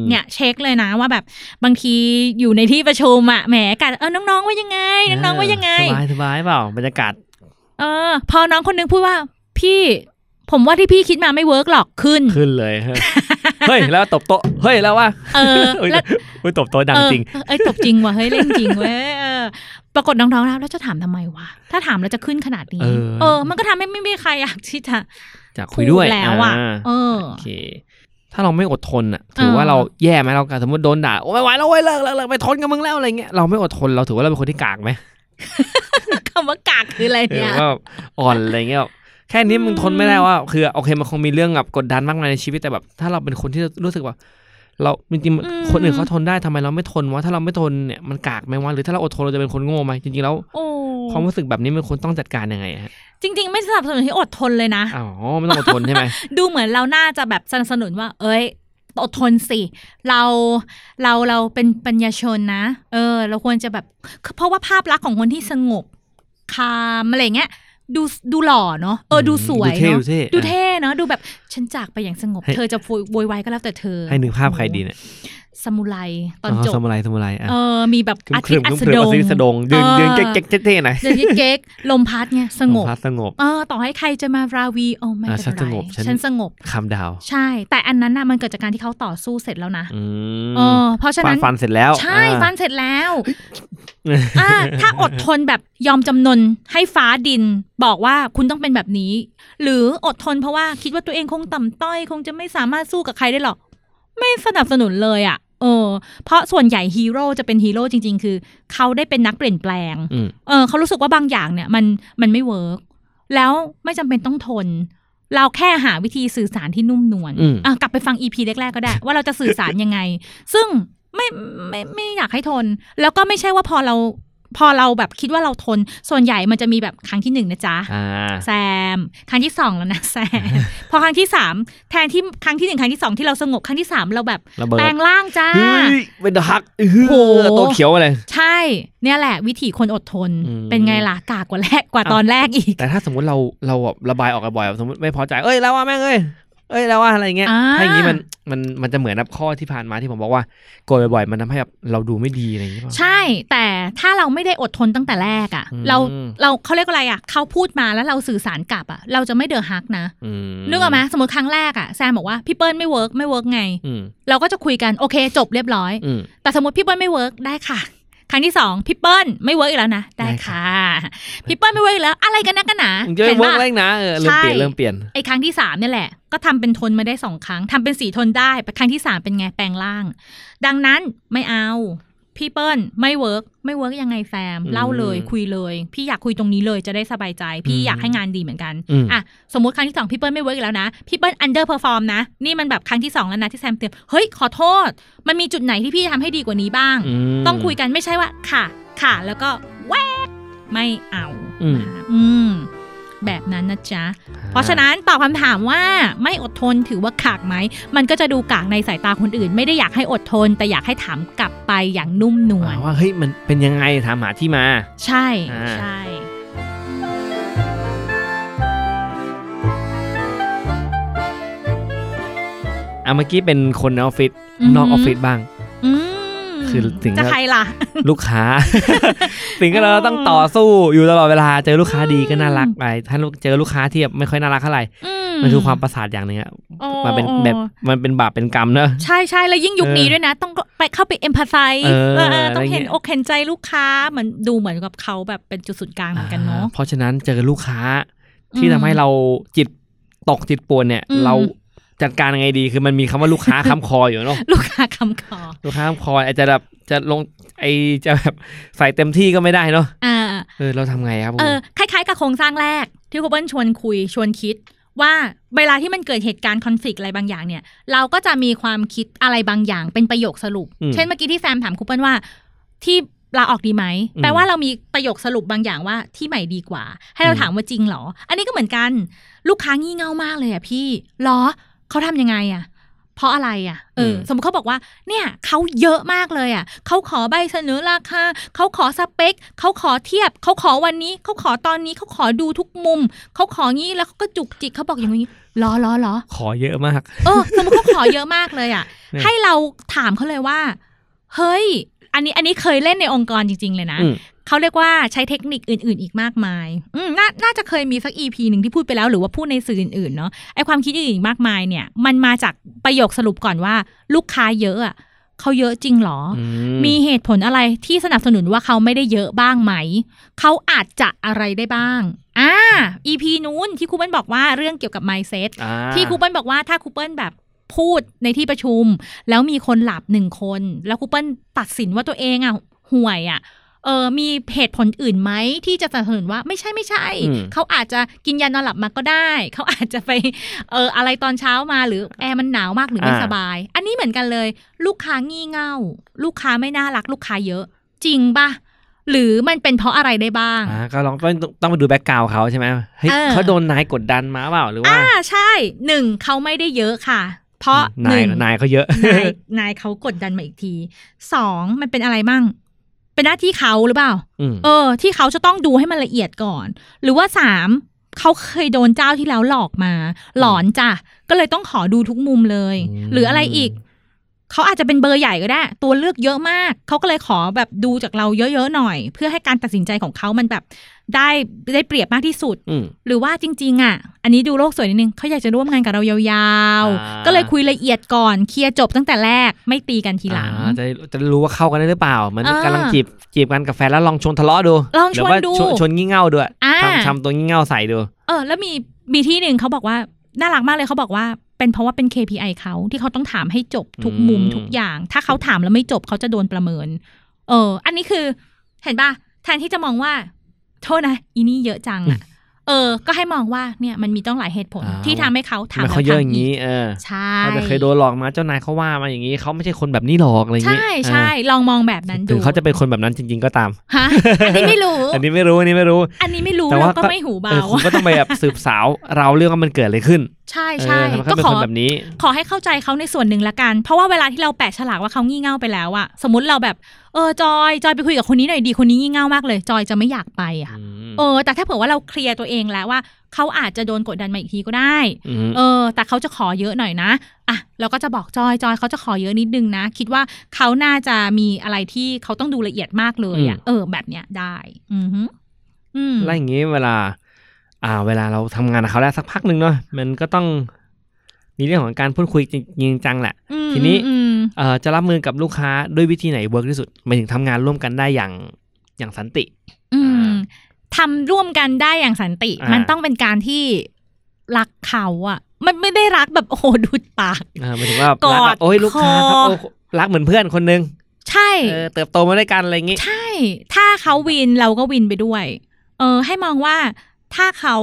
เนี่ยเช็คเลยนะว่าแบบบางทีอยู่ในที่ประชุมอะแหมกันเออน้องๆว่ายังไง น้องๆว่ายังไงสบายสบายเปล่าบรรยากาศเออ พอน้องคนนึงพูดว่าพี่ผมว่าที่พี่คิดมาไม่เวิร์กหรอกขึ้นขึ้นเลยเฮ้ยเฮ้ยแล้วตบโต๊ะเฮ้ยแล้วว่าเออเฮ้ยแล้วเฮ้ยตบโต๊ะดังเออจริงเอ้ยตบจริงว่ะเฮ้ยเล่นจริงเว้ยเออปรากฏน้องๆแล้วแล้วจะถามทำไมวะถ้าถามแล้วจะขึ้นขนาดนี้ เออเออมันก็ทำให้ไม่มีใครอยากที่จะจากคุยด้วยพูแล้วอะาเออโอเค ถ้าเราไม่อดทนอะถือว่าเออเราแย่ไหมเราสมมติโดนด่าโอ้ไม่ไหวแล้วเว้ยเลิกเลิกเลิกไปทนกับมึงแล้วอะไรเงี้ยเราไม่อดทนเราถือว่าเราเป็นคนที่กากไหมคำว่ากากคืออะไรเออเนี่ยว่าอ่อนอะไรเงี้ยแค่นี้มึงทนไม่ได้ว่า คือโอเคมันคงมีเรื่องแบบกดดันมากมายในชีวิตแต่แบบ ถ้าเราเป็นคนที่รู้สึกว่า เราจริงๆคนอื่นเขาทนได้ทำไมเราไม่ทนวะถ้าเราไม่ทนเนี่ยมันกากไหมวะหรือถ้าเราอดทนเราจะเป็นคนโง่ไหมจริงๆแล้วโอ้ความรู้สึกแบบนี้มันควรต้องจัดการยังไงฮะจริง ๆ ไม่สนับสนุนให้อดทนเลยนะอ๋อไม่ต้องอดทนใช่ไหมดูเหมือนเราน่าจะแบบสนับสนุนว่า เอ้ยอดทนสิ เราเราเราเป็นปัญญาชนนะ เออ เราควรจะแบบ เพราะว่าภาพลักษณ์ของคนที่สงบ คามอะไรเงี้ย ดูดูหล่อเนาะเออดูสวยดูเท่เนาะดูเท่ดูเท่เนาะดูแบบฉันจากไปอย่างสงบให้เธอจะโวโวยวายก็แล้วแต่เธอ ให้นึกภาพใครดีเนี่ย สมุไรตอนจบสมุไรสมุไรอะเออมีแบบครึมอาคทิรึตมย์อัครึมสครึมดงอาทิตย์สดงยืนเออยืนเก๊กเก๊กเท่ๆหน่อยเดินเก๊กๆลมพัดไงสงบพัดสงบเออต่อให้ใครจะมาราวีโอ้ไม่อ่าเป็นฉันไรสงบฉันฉันสงบคำดาว ใช่ แต่อันนั้นน่ะมันเกิดจากการที่เขาต่อสู้เสร็จแล้วนะอืมเออเพราะฉะฟันั้นนฟันเสร็จแล้วใช่อ่าฟันเสร็จแล้วอ่าถ้าอดทนแบบยอมจำนนให้ฟ้าดินบอกว่าคุณต้องเป็นแบบนี้ หรืออดทนเพราะว่าคิดว่าตัวเองคงต่ำต้อย คงจะไม่สามารถสู้กับใครได้หรอกไม่สนับสนุนเลยอะ่ะ เออ เพราะส่วนใหญ่ฮีโร่จะเป็นฮีโร่จริง ๆ คือ เขาได้เป็นนักเปลี่ยนแปลงอืมเออเขารู้สึกว่าบางอย่างเนี่ย มันมันไม่ work แล้วไม่จำเป็นต้องทน เราแค่หาวิธีสื่อสารที่นุ่มนวลอืมอะกลับไปฟัง EP แรกๆก็ได้ ว่าเราจะสื่อสารยังไง ซึ่งไม่ไม่ไม่อยากให้ทน แล้วก็ไม่ใช่ว่าพอเรา พอเราแบบคิดว่าเราทนส่วนใหญ่มันจะมีแบบครั้งที่หนึ่งนะจ๊ะอ่าแซม ครั้งที่สองแล้วนะแซม พอครั้งที่สามแทนที่ครั้งที่หนึ่งครั้งที่สองที่เราสงบครั้งที่สามเราแบบระเบิดแปลงร่างจ้าเฮ้ยเป็นฮักโหตัวเขียวมาเลยใช่ เนี่ยแหละ วิถีคนอดทนอืมเป็นไงล่ะกากกว่าแรกกว่าตอนแรกอีก แต่ถ้าสมมติเราเราแบบระบายออกบ่อยๆสมมติไม่พอใจเอ้ยแล้วว่าแม่งเอ้ย เอ้ยแล้วว่าอะไรเงี้ยอ่าถ้าอย่างนี้มันมันมันจะเหมือนแบบข้อที่ผ่านมาที่ผมบอกว่าโกรธบ่อยๆมันทำให้แบบเราดูไม่ดีอะไรอย่างเงี้ยป่ะใช่แต่ถ้าเราไม่ได้อดทนตั้งแต่แรกอะ่ะอืมเราเราเขาเรียกว่าอะไรอะ่ะเขาพูดมาแล้วเราสื่อสารกลับอะ่ะเราจะไม่เดือดฮักนะอืมนึกออกไหมสมมติครั้งแรกอะ่ะแซมบอกว่าพี่เปิ้ลไม่ work ไม่ work ไงอืมเราก็จะคุยกันโอเคจบเรียบร้อยอืมแต่สมมติพี่เปิ้ลไม่ work ได้ค่ะ ครั้งที่สองพี่เปิ้ลไม่ work อีกแล้วนะได้ได้ค่ะค่ะพี่เปิ้ลไม่ work อีกแล้วอะไรกันนักกันหนามึงจะไม่เห็น work ปะเร่งนะเออเริ่มเปลี่ยนใช่เริ่มเปลี่ยนไอ้ครั้งที่สามเนี่ยแหละก็ทำเป็นทนมาได้สองครั้งทำเป็นสีทนได้แต่ครั้งที่สามเป็นไงแปลงร่าง ดังนั้นไม่เอา พี่เปิ้ลไม่ work ไม่ work ยังไงแซมอืมเล่าเลยคุยเลย พี่อยากคุยตรงนี้เลยจะได้สบายใจ พี่อืมอยากให้งานดีเหมือนกันอืมอะสมมติครั้งที่สองพี่เปิ้ลไม่ work อีกแล้วนะ พี่เปิ้ล underperform นะ นี่มันแบบครั้งที่สองแล้วนะที่แซมเตือนเฮ้ยขอโทษ มันมีจุดไหนที่พี่ทำให้ดีกว่านี้บ้างมต้องคุยกันไม่ใช่ว่า ค่ะ ค่ะแล้วก็แวกไม่เอาอืมนะคะอืม แบบนั้นนะจ๊ะ เพราะฉะนั้นตอบคำถามว่าไม่อดทนถือว่ากากไหม มันก็จะดูกากในสายตาคนอื่น ไม่ได้อยากให้อดทน แต่อยากให้ถามกลับไปอย่างนุ่มนวลอ่าว่าเฮ้ยมันเป็นยังไงถามหาที่มา ใช่อ่าใช่อะเมื่อกี้เป็นคนในออฟฟิศนอกออฟฟิศบ้าง อืม คือถึงจะจะใครล่ะ ลูกค้าสิ่งที่เราต้องต่อสู้อยู่ตลอดเวลาเจอลูกค้าดีก็น่ารักไปถ้าลูกเจอลูกค้าที่แบบไม่ค่อยน่ารักเท่าไหร่อืมันคือความประสาทอย่างหนึ่งอะโอ้มันเป็นโอ้แบบมันเป็นบาปเป็นกรรมเนอะใช่ใช่แล้วยิ่งยุคนี้เออด้วยนะ ต้องไปเข้าไปเอมพัตไซเออต้องเห็นอะไรเงี้ยอกเห็นใจลูกค้าเหมือนดูเหมือนกับเขาแบบเป็นจุดศูนย์กลางเหมือนกันเนาะอ่าเพราะฉะนั้นเจอลูกค้าที่อืมทำให้เราจิตตกจิตปวนเนี่ยอืมเรา จัดการยังไงดีคือมันมีคำว่าลูกค้าค้ำคออยู่เนาะลูกค้าคำคอ ลูกค้าค้ำคออาจจะแบบจะลงไอจะแบบใส่เต็มที่ก็ไม่ได้เนาะอ่าเออเราทำไงครับผมเออคล้ายๆกับโครงสร้างแรก ที่ครูเปิ้ลชวนคุยชวนคิดว่าเวลาที่มันเกิดเหตุการณ์คอนฟ lict อะไรบางอย่างเนี่ย เราก็จะมีความคิดอะไรบางอย่างเป็นประโยคสรุปมเช่นเมื่อกี้ที่แซมถามครูเปิ้ลว่าที่ลาออกดีไหมอืมแปลว่าเรามีประโยคสรุปบางอย่างว่าที่ใหม่ดีกว่า ให้เราอืมถามว่าจริงเหรอ อันนี้ก็เหมือนกัน ลูกค้างี่เง่ามากเลยอะพี่เหรอ เขาทำยังไงอะ เพราะอะไรอะเอออมสมมติเขาบอกว่า เนี่ยเขาเยอะมากเลยอะเขาขอใบเสนอราคาเขาขอสเปคเขาขอเทียบเขาขอวันนี้เขาขอตอนนี้เขาขอดูทุกมุมเขาของี้แล้วเขาก็จุกจิกเขาบอกอย่างนี้เหรอเหรอเหรอขอเยอะมาก เออ สมมติเขาขอเยอะมากเลยอะเนี่ยให้เราถามเขาเลยว่า เฮ้ยอันนี้อันนี้เคยเล่นในองค์กรจริง ๆ เลยนะอืม เขาเรียกว่าใช้เทคนิคอื่น ๆ อีกมากมายอืมนาน่าจะเคยมีสักอีพีหนึ่งที่พูดไปแล้วหรือว่าพูดในสื่ออื่นๆเนาะไอความคิดอื่นๆอีกมากมายเนี่ย มันมาจากประโยคสรุปก่อนว่า ลูกค้าเยอะอะเขาเยอะจริงเหรอออืมีเหตุผลอะไรที่สนับสนุนว่าเขาไม่ได้เยอะบ้างไหม เขาอาจจะอะไรได้บ้าง อ่า EP นู้นที่ครูเปิ้ลบอกว่าเรื่องเกี่ยวกับ mindset อ่าที่ครูเปิ้ลบอกว่าถ้าครูเปิ้ลแบบพูดในที่ประชุม แล้วมีคนหลับหนึ่งคน แล้วครูเปิ้ลตัดสินว่าตัวเองอะห่วยอะ เออมีเหตุผลอื่นไหมที่จะสนับสนุนว่าไม่ใช่ไม่ใช่อืมเขาอาจจะกินยานอนหลับมาก็ได้ เขาอาจจะไปเอออะไรตอนเช้ามาหรือแอร์มันหนาวมากหรือไม่อ่าสบาย อันนี้เหมือนกันเลย ลูกค้างี่เง่า ลูกค้าไม่น่ารักลูกค้าเยอะ จริงปะหรือมันเป็นเพราะอะไรได้บ้างอ่าก็ลองต้องต้องมาดู background เขาใช่ไหมเฮ้ยเออเขาโดนนายกดดันมาเปล่าหรือว่าอ่าใช่หนึ่งเขาไม่ได้เยอะค่ะ เพราะนายหนึ่งนายเขาเยอะนายนายเขากดดันมาอีกทีสองมันเป็นอะไรมั่ง เป็นหน้าที่เขาหรือเปล่าอืมเออ ที่เขาจะต้องดูให้มันละเอียดก่อน หรือว่าสามเขาเคยโดนเจ้าที่แล้วหลอกมา หลอนจ้ะก็เลยต้องขอดูทุกมุมเลย หรืออะไรอีก เขาอาจจะเป็นเบอร์ใหญ่ก็ได้ ตัวเลือกเยอะมาก เขาก็เลยขอแบบดูจากเราเยอะๆหน่อย เพื่อให้การตัดสินใจของเขามันแบบได้ได้เปรียบมากที่สุดอืมหรือว่าจริง ๆ อะ อันนี้ดูโลกสวยนิดนึงเขาอยากจะร่วมงานกับเรายาวอ่าๆก็เลยคุยละเอียดก่อนเคลียร์จบตั้งแต่แรกไม่ตีกันทีหลังอ่าจะจะรู้ว่าเข้ากันได้หรือเปล่าเหมือนอ่ากำลังจีบจีบกันกับแฟนแล้วลองชวนทะเลาะดูลองชวนหรืาดูชวนชวนงี่เง่าด้วยอ่าทำทำตัวงี่เง่าใส่ดู เออ แล้วมีมีที่หนึ่งเขาบอกว่า น่ารักมากเลยเขาบอกว่าเป็นเพราะว่าเป็น KPI เขาที่เขาต้องถามให้จบทุกมุมทุกอย่าง ถ้าเขาถามแล้วไม่จบเขาจะโดนประเมิน เออ อันนี้คือ เห็นปะแทนที่จะมองว่า โทษนะอีนี่เยอะจังอะ เออ ก็ให้มองว่าเนี่ยมันมีต้องหลายเหตุผลอ้าวที่ทำให้เขาทำไมทำเขาเยอะอย่างนี้นี้ เออ ใช่เขาจะเคยโดนหลอกมาเจ้านายเขาว่ามาอย่างนี้เขาไม่ใช่คนแบบนี้หรอกอะไรอย่างนี้ ใช่ใช่เอลองมองแบบนั้นอดูถึงเขาจะเป็นคนแบบนั้นจริง ๆ ก็ตามฮะอันนี้ไม่รู้ อันนี้ไม่รู้อันนี้ไม่รู้ อันนี้ไม่รู้แต่เราว่าก็ก็ไม่หูเอเบาอคุณก็ต้องไปแบบสืบสาวเราเรื่องว่ามันเกิดอะไรขึ้นใช่เอใช่อทำไมก็เขาเป็นขคอนแบบนี้ ขอให้เข้าใจเขาในส่วนหนึ่งละกัน เพราะว่าเวลาที่เราแปะฉลากว่าเขางี่เง่าไปแล้วอะสมมติเราแบบเออจอยจอยไปคุยกับคนนี้หน่อยดีคนนี้งี่เง่ามากเลย จอยจะไม่อยากไปอะอืมเออ แต่ถ้าเผื่อว่าเราเคลียร์ตัวเองแล้วว่าเขาอาจจะโดนกดดันมาอีกทีก็ได้มเออ แต่เขาจะขอเยอะหน่อยนะอะเราก็จะบอกจอยจอยเขาจะขอเยอะนิดนึงนะ คิดว่าเขาน่าจะมีอะไรที่เขาต้องดูละเอียดมากเลยอะเออ แบบเนี้ยได้ อือฮึอืมแล้วอย่างนี้เวลา อ่า เวลาเราทำงานกับเขาแล้วสักพักหนึ่งเนาะมันก็ต้องมีเรื่องของการพูดคุยจริงๆจังแหละอืมทีนี้อืมเอ่อจะรับมือกับลูกค้าด้วยวิธีไหนเวิร์กที่สุดหมายถึงทำงานร่วมกันได้อย่างอย่างสันติ อือ่ามทำร่วมกันได้อย่างสันติอ่ามัมันต้องเป็นการที่รักเขาอะมันไม่ได้รักแบบโอ้โหดูดปากอ่าหมายถึงว่ากอดรักแบบโอ้ยลูกค้าครับคอโอ้รักเหมือนเพื่อนคนนึงใช่เออเติบโตมาด้วยกันอะไรอย่างงี้ ใช่ ถ้าเขาวินเราก็วินไปด้วย เออ ให้มองว่า ถ้าเขา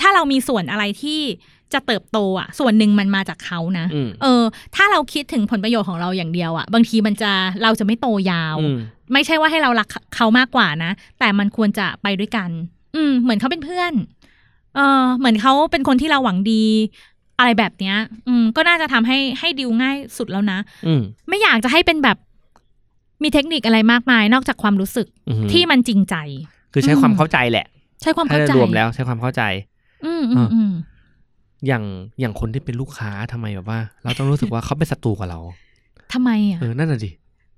ถ้าเรามีส่วนอะไรที่จะเติบโตอะ ส่วนหนึ่งมันมาจากเขานะอืมเออ ถ้าเราคิดถึงผลประโยชน์ของเราอย่างเดียวอะ บางทีมันจะเราจะไม่โตยาวอืมไม่ใช่ว่าให้เรารักเขามากกว่านะ แต่มันควรจะไปด้วยกัน อืม เหมือนเขาเป็นเพื่อน เออ เหมือนเขาเป็นคนที่เราหวังดี อะไรแบบเนี้ย อืม ก็น่าจะทำให้ให้ดิวง่ายสุดแล้วนะ อืมไม่อยากจะให้เป็นแบบ มีเทคนิคอะไรมากมาย นอกจากความรู้สึกอืมที่มันจริงใจ คือใช้อืมความเข้าใจแหละ ใช้ความถ้าเข้าได้ใจรวมแล้วใช้ความเข้าใจอืมอืมอืมอย่างอย่างคนที่เป็นลูกค้าทำไมแบบว่า เราต้องรู้สึกว่าเขาเป็นศัตรูกับเราทำไมอะเออนั่นน่ะดิ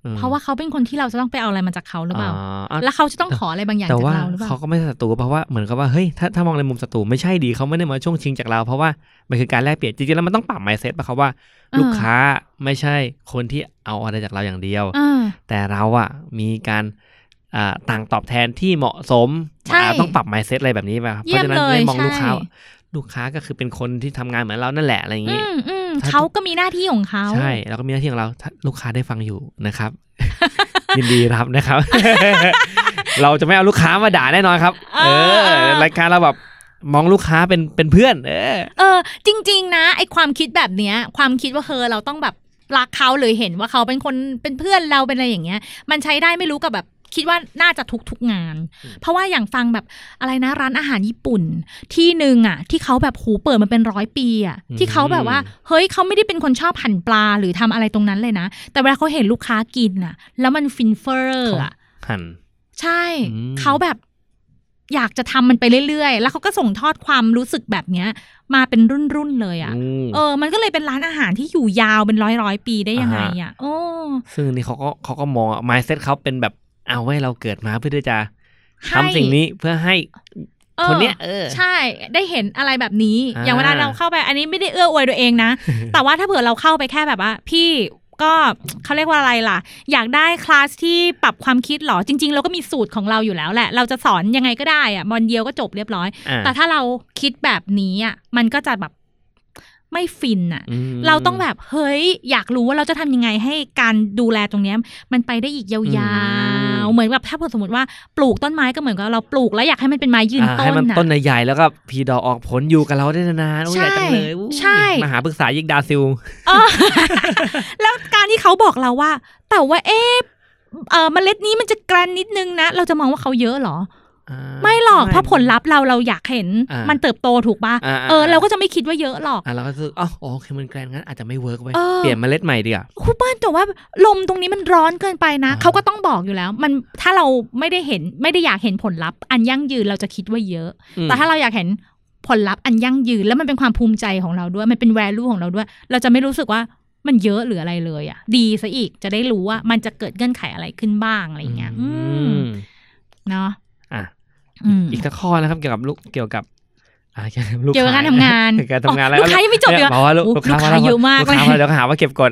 ออเพราะว่าเขาเป็นคนที่เราจะต้องไปเอาอะไรมาจากเขาหรือเปล่าอ่าแล้วเขาจะต้องขออะไรบางอย่างแต่จากว่าเราหรือเปล่าเขาก็ไม่ใช่ศัตรูเพราะว่าเหมือนกับว่าเฮ้ยถ้าถ้ามองในมุมศัตรูไม่ใช่ดีเขาไม่ได้มาช่วงชิงจากเรา เพราะว่ามันคือการแลกเปลี่ยนจริงๆแล้วมันต้องปรับ mindset ป่ะครับว่า ลูกค้าไม่ใช่คนที่เอาอะไรจากเราอย่างเดียวอ่าแต่เราอะมีการอ่า ต่างตอบแทนที่เหมาะสมใช่อ่าต้องปรับ mindset อะไรแบบนี้ป่ะครับเพเยี่ยราะมฉะนั้นเลยไม่มองใช่ลูกค้าว่าลูกค้าก็คือเป็นคนที่ทำงานเหมือนเรานั่นแหละอะไรอย่างอืนี้มอืมถ้าเขาก็มีหน้าที่ของเขาใช่แล้วก็มีหน้าที่ของเราถ้าลูกค้าได้ฟังอยู่นะครับ ยินดีรับนะครับ เราจะไม่เอาลูกค้ามาด่าแน่นอนครับ เออรายการเราแบบมองลูกค้าเป็นเป็นเพื่อน เออ เออ จริง ๆ นะไอความคิดแบบเนี้ย ความคิดว่าเฮอเราต้องแบบรักเขาหรือเห็นว่าเขาเป็นคนเป็นเพื่อนเราเป็นอะไรอย่างเงี้ย มันใช้ได้ไม่รู้กับแบบ คิดว่าน่าจะทุกทุกๆงานอืมเพราะว่าอย่างฟังแบบอะไรนะร้านอาหารญี่ปุ่น ที่หนึ่งอะ ที่เขาแบบหูเปิดมาเป็นร้อยปีอะที่เขาแบบว่า เฮ้ยเขาไม่ได้เป็นคนชอบหั่นปลาหรือทำอะไรตรงนั้นเลยนะ แต่เวลาเขาเห็นลูกค้ากินอะ แล้วมันฟินเฟอร์อะหันใช่อืมเขาแบบอยากจะทำมันไปเรื่อยๆ แล้วเขาก็ส่งทอดความรู้สึกแบบเนี้ย มาเป็นรุ่นๆเลยอะอืมเออ มันก็เลยเป็นร้านอาหารที่อยู่ยาวเป็นร้อยร้อยๆปีได้ยังไงอะ โอ้ ซึ่งนี่เขาก็เขาก็มอง mindset เขาเป็นแบบ เอาไว้เราเกิดมาเพื่อที่จะให้ทำสิ่งนี้เพื่อให้ออคนเนี้ยเออใช่ได้เห็นอะไรแบบนี้อ่าอย่างเวลาเราเข้าไป อันนี้ไม่ได้เอื้ออวยตัวเองนะ แต่ว่าถ้าเผื่อเราเข้าไปแค่แบบว่า พี่ก็เขาเรียกว่าอะไรล่ะ อยากได้คลาสที่ปรับความคิดเหรอ จริง ๆ เราก็มีสูตรของเราอยู่แล้วแหละ เราจะสอนยังไงก็ได้อะบอลเดียวก็จบเรียบร้อยอ่าแต่ถ้าเราคิดแบบนี้อะมันก็จะแบบไม่ฟินอะอืมเราต้องแบบเฮ้ย อยากรู้ว่าเราจะทำยังไงให้การดูแลตรงเนี้ย มันไปได้อีกยาว ๆเหมือนแบบถ้าสมมติว่าปลูกต้นไม้ก็เหมือนกับเราปลูกแล้วอยากให้มันเป็นไม้ยืนอ่าต้ให้นมันน่ะต้นใหญ่ๆแล้วก็ผลิดอกออกผลอยู่กับเราได้นานๆโอ้ยใช่ใหญ่จังเลยอู้ใช่มหาพฤกษา Yggdrasilเออแล้วการที่เขาบอกเราว่า แต่ว่าเอ๊ะเออเมล็ดนี้มันจะแกร็นนิดนึงนะ เราจะมองว่าเขาเยอะเหรออ่า ไม่หรอกเพราะผลลัพธ์เราเราอยากเห็นอ่ามัมันเติบโตถูกปะอ่าเออเราก็จะไม่คิดว่าเยอะหรอกอ่าเราก็รู้สึกอ๋อโอเคมันแกร็นงั้นอาจจะไม่ work เว้ยเออเปลี่ยนเมล็ดใหม่ดีกว่าคุณเปิ้ลแต่ว่าลมตรงนี้มันร้อนเกินไปนะอ่าเขาก็ต้องบอกอยู่แล้ว มันถ้าเราไม่ได้เห็นไม่ได้อยากเห็นผลลัพธ์ อันยั่งยืนเราจะคิดว่าเยอะอืมแต่ถ้าเราอยากเห็นผลลัพธ์อันยั่งยืนแล้วมันเป็นความภูมิใจของเราด้วย มันเป็นแวลูของเราด้วย เราจะไม่รู้สึกว่ามันเยอะหรืออะไรเลยอะ ดีซะอีกจะได้รู้ว่ามันจะเกิดเงื่อนไขอะไรขึ้นบ้างอะไรอย่างเงี้ยอืมมเนาะ อะอืมอีกสักข้อนะครับ เกี่ยวกับลูกเกี่ยวกับอ่าเกี่ยวกับลูกเกี่ยวกับค้การทำงานเกี่ยวกับการทำงานแล้วลูกค้ายังไม่จบเนี่เลยยบอกว่าลูกโอ้ลูกค้าลูกค้ามาแล้วเยอะมากลูกค้าเลยมาแล้วก็หาว่าเก็บกด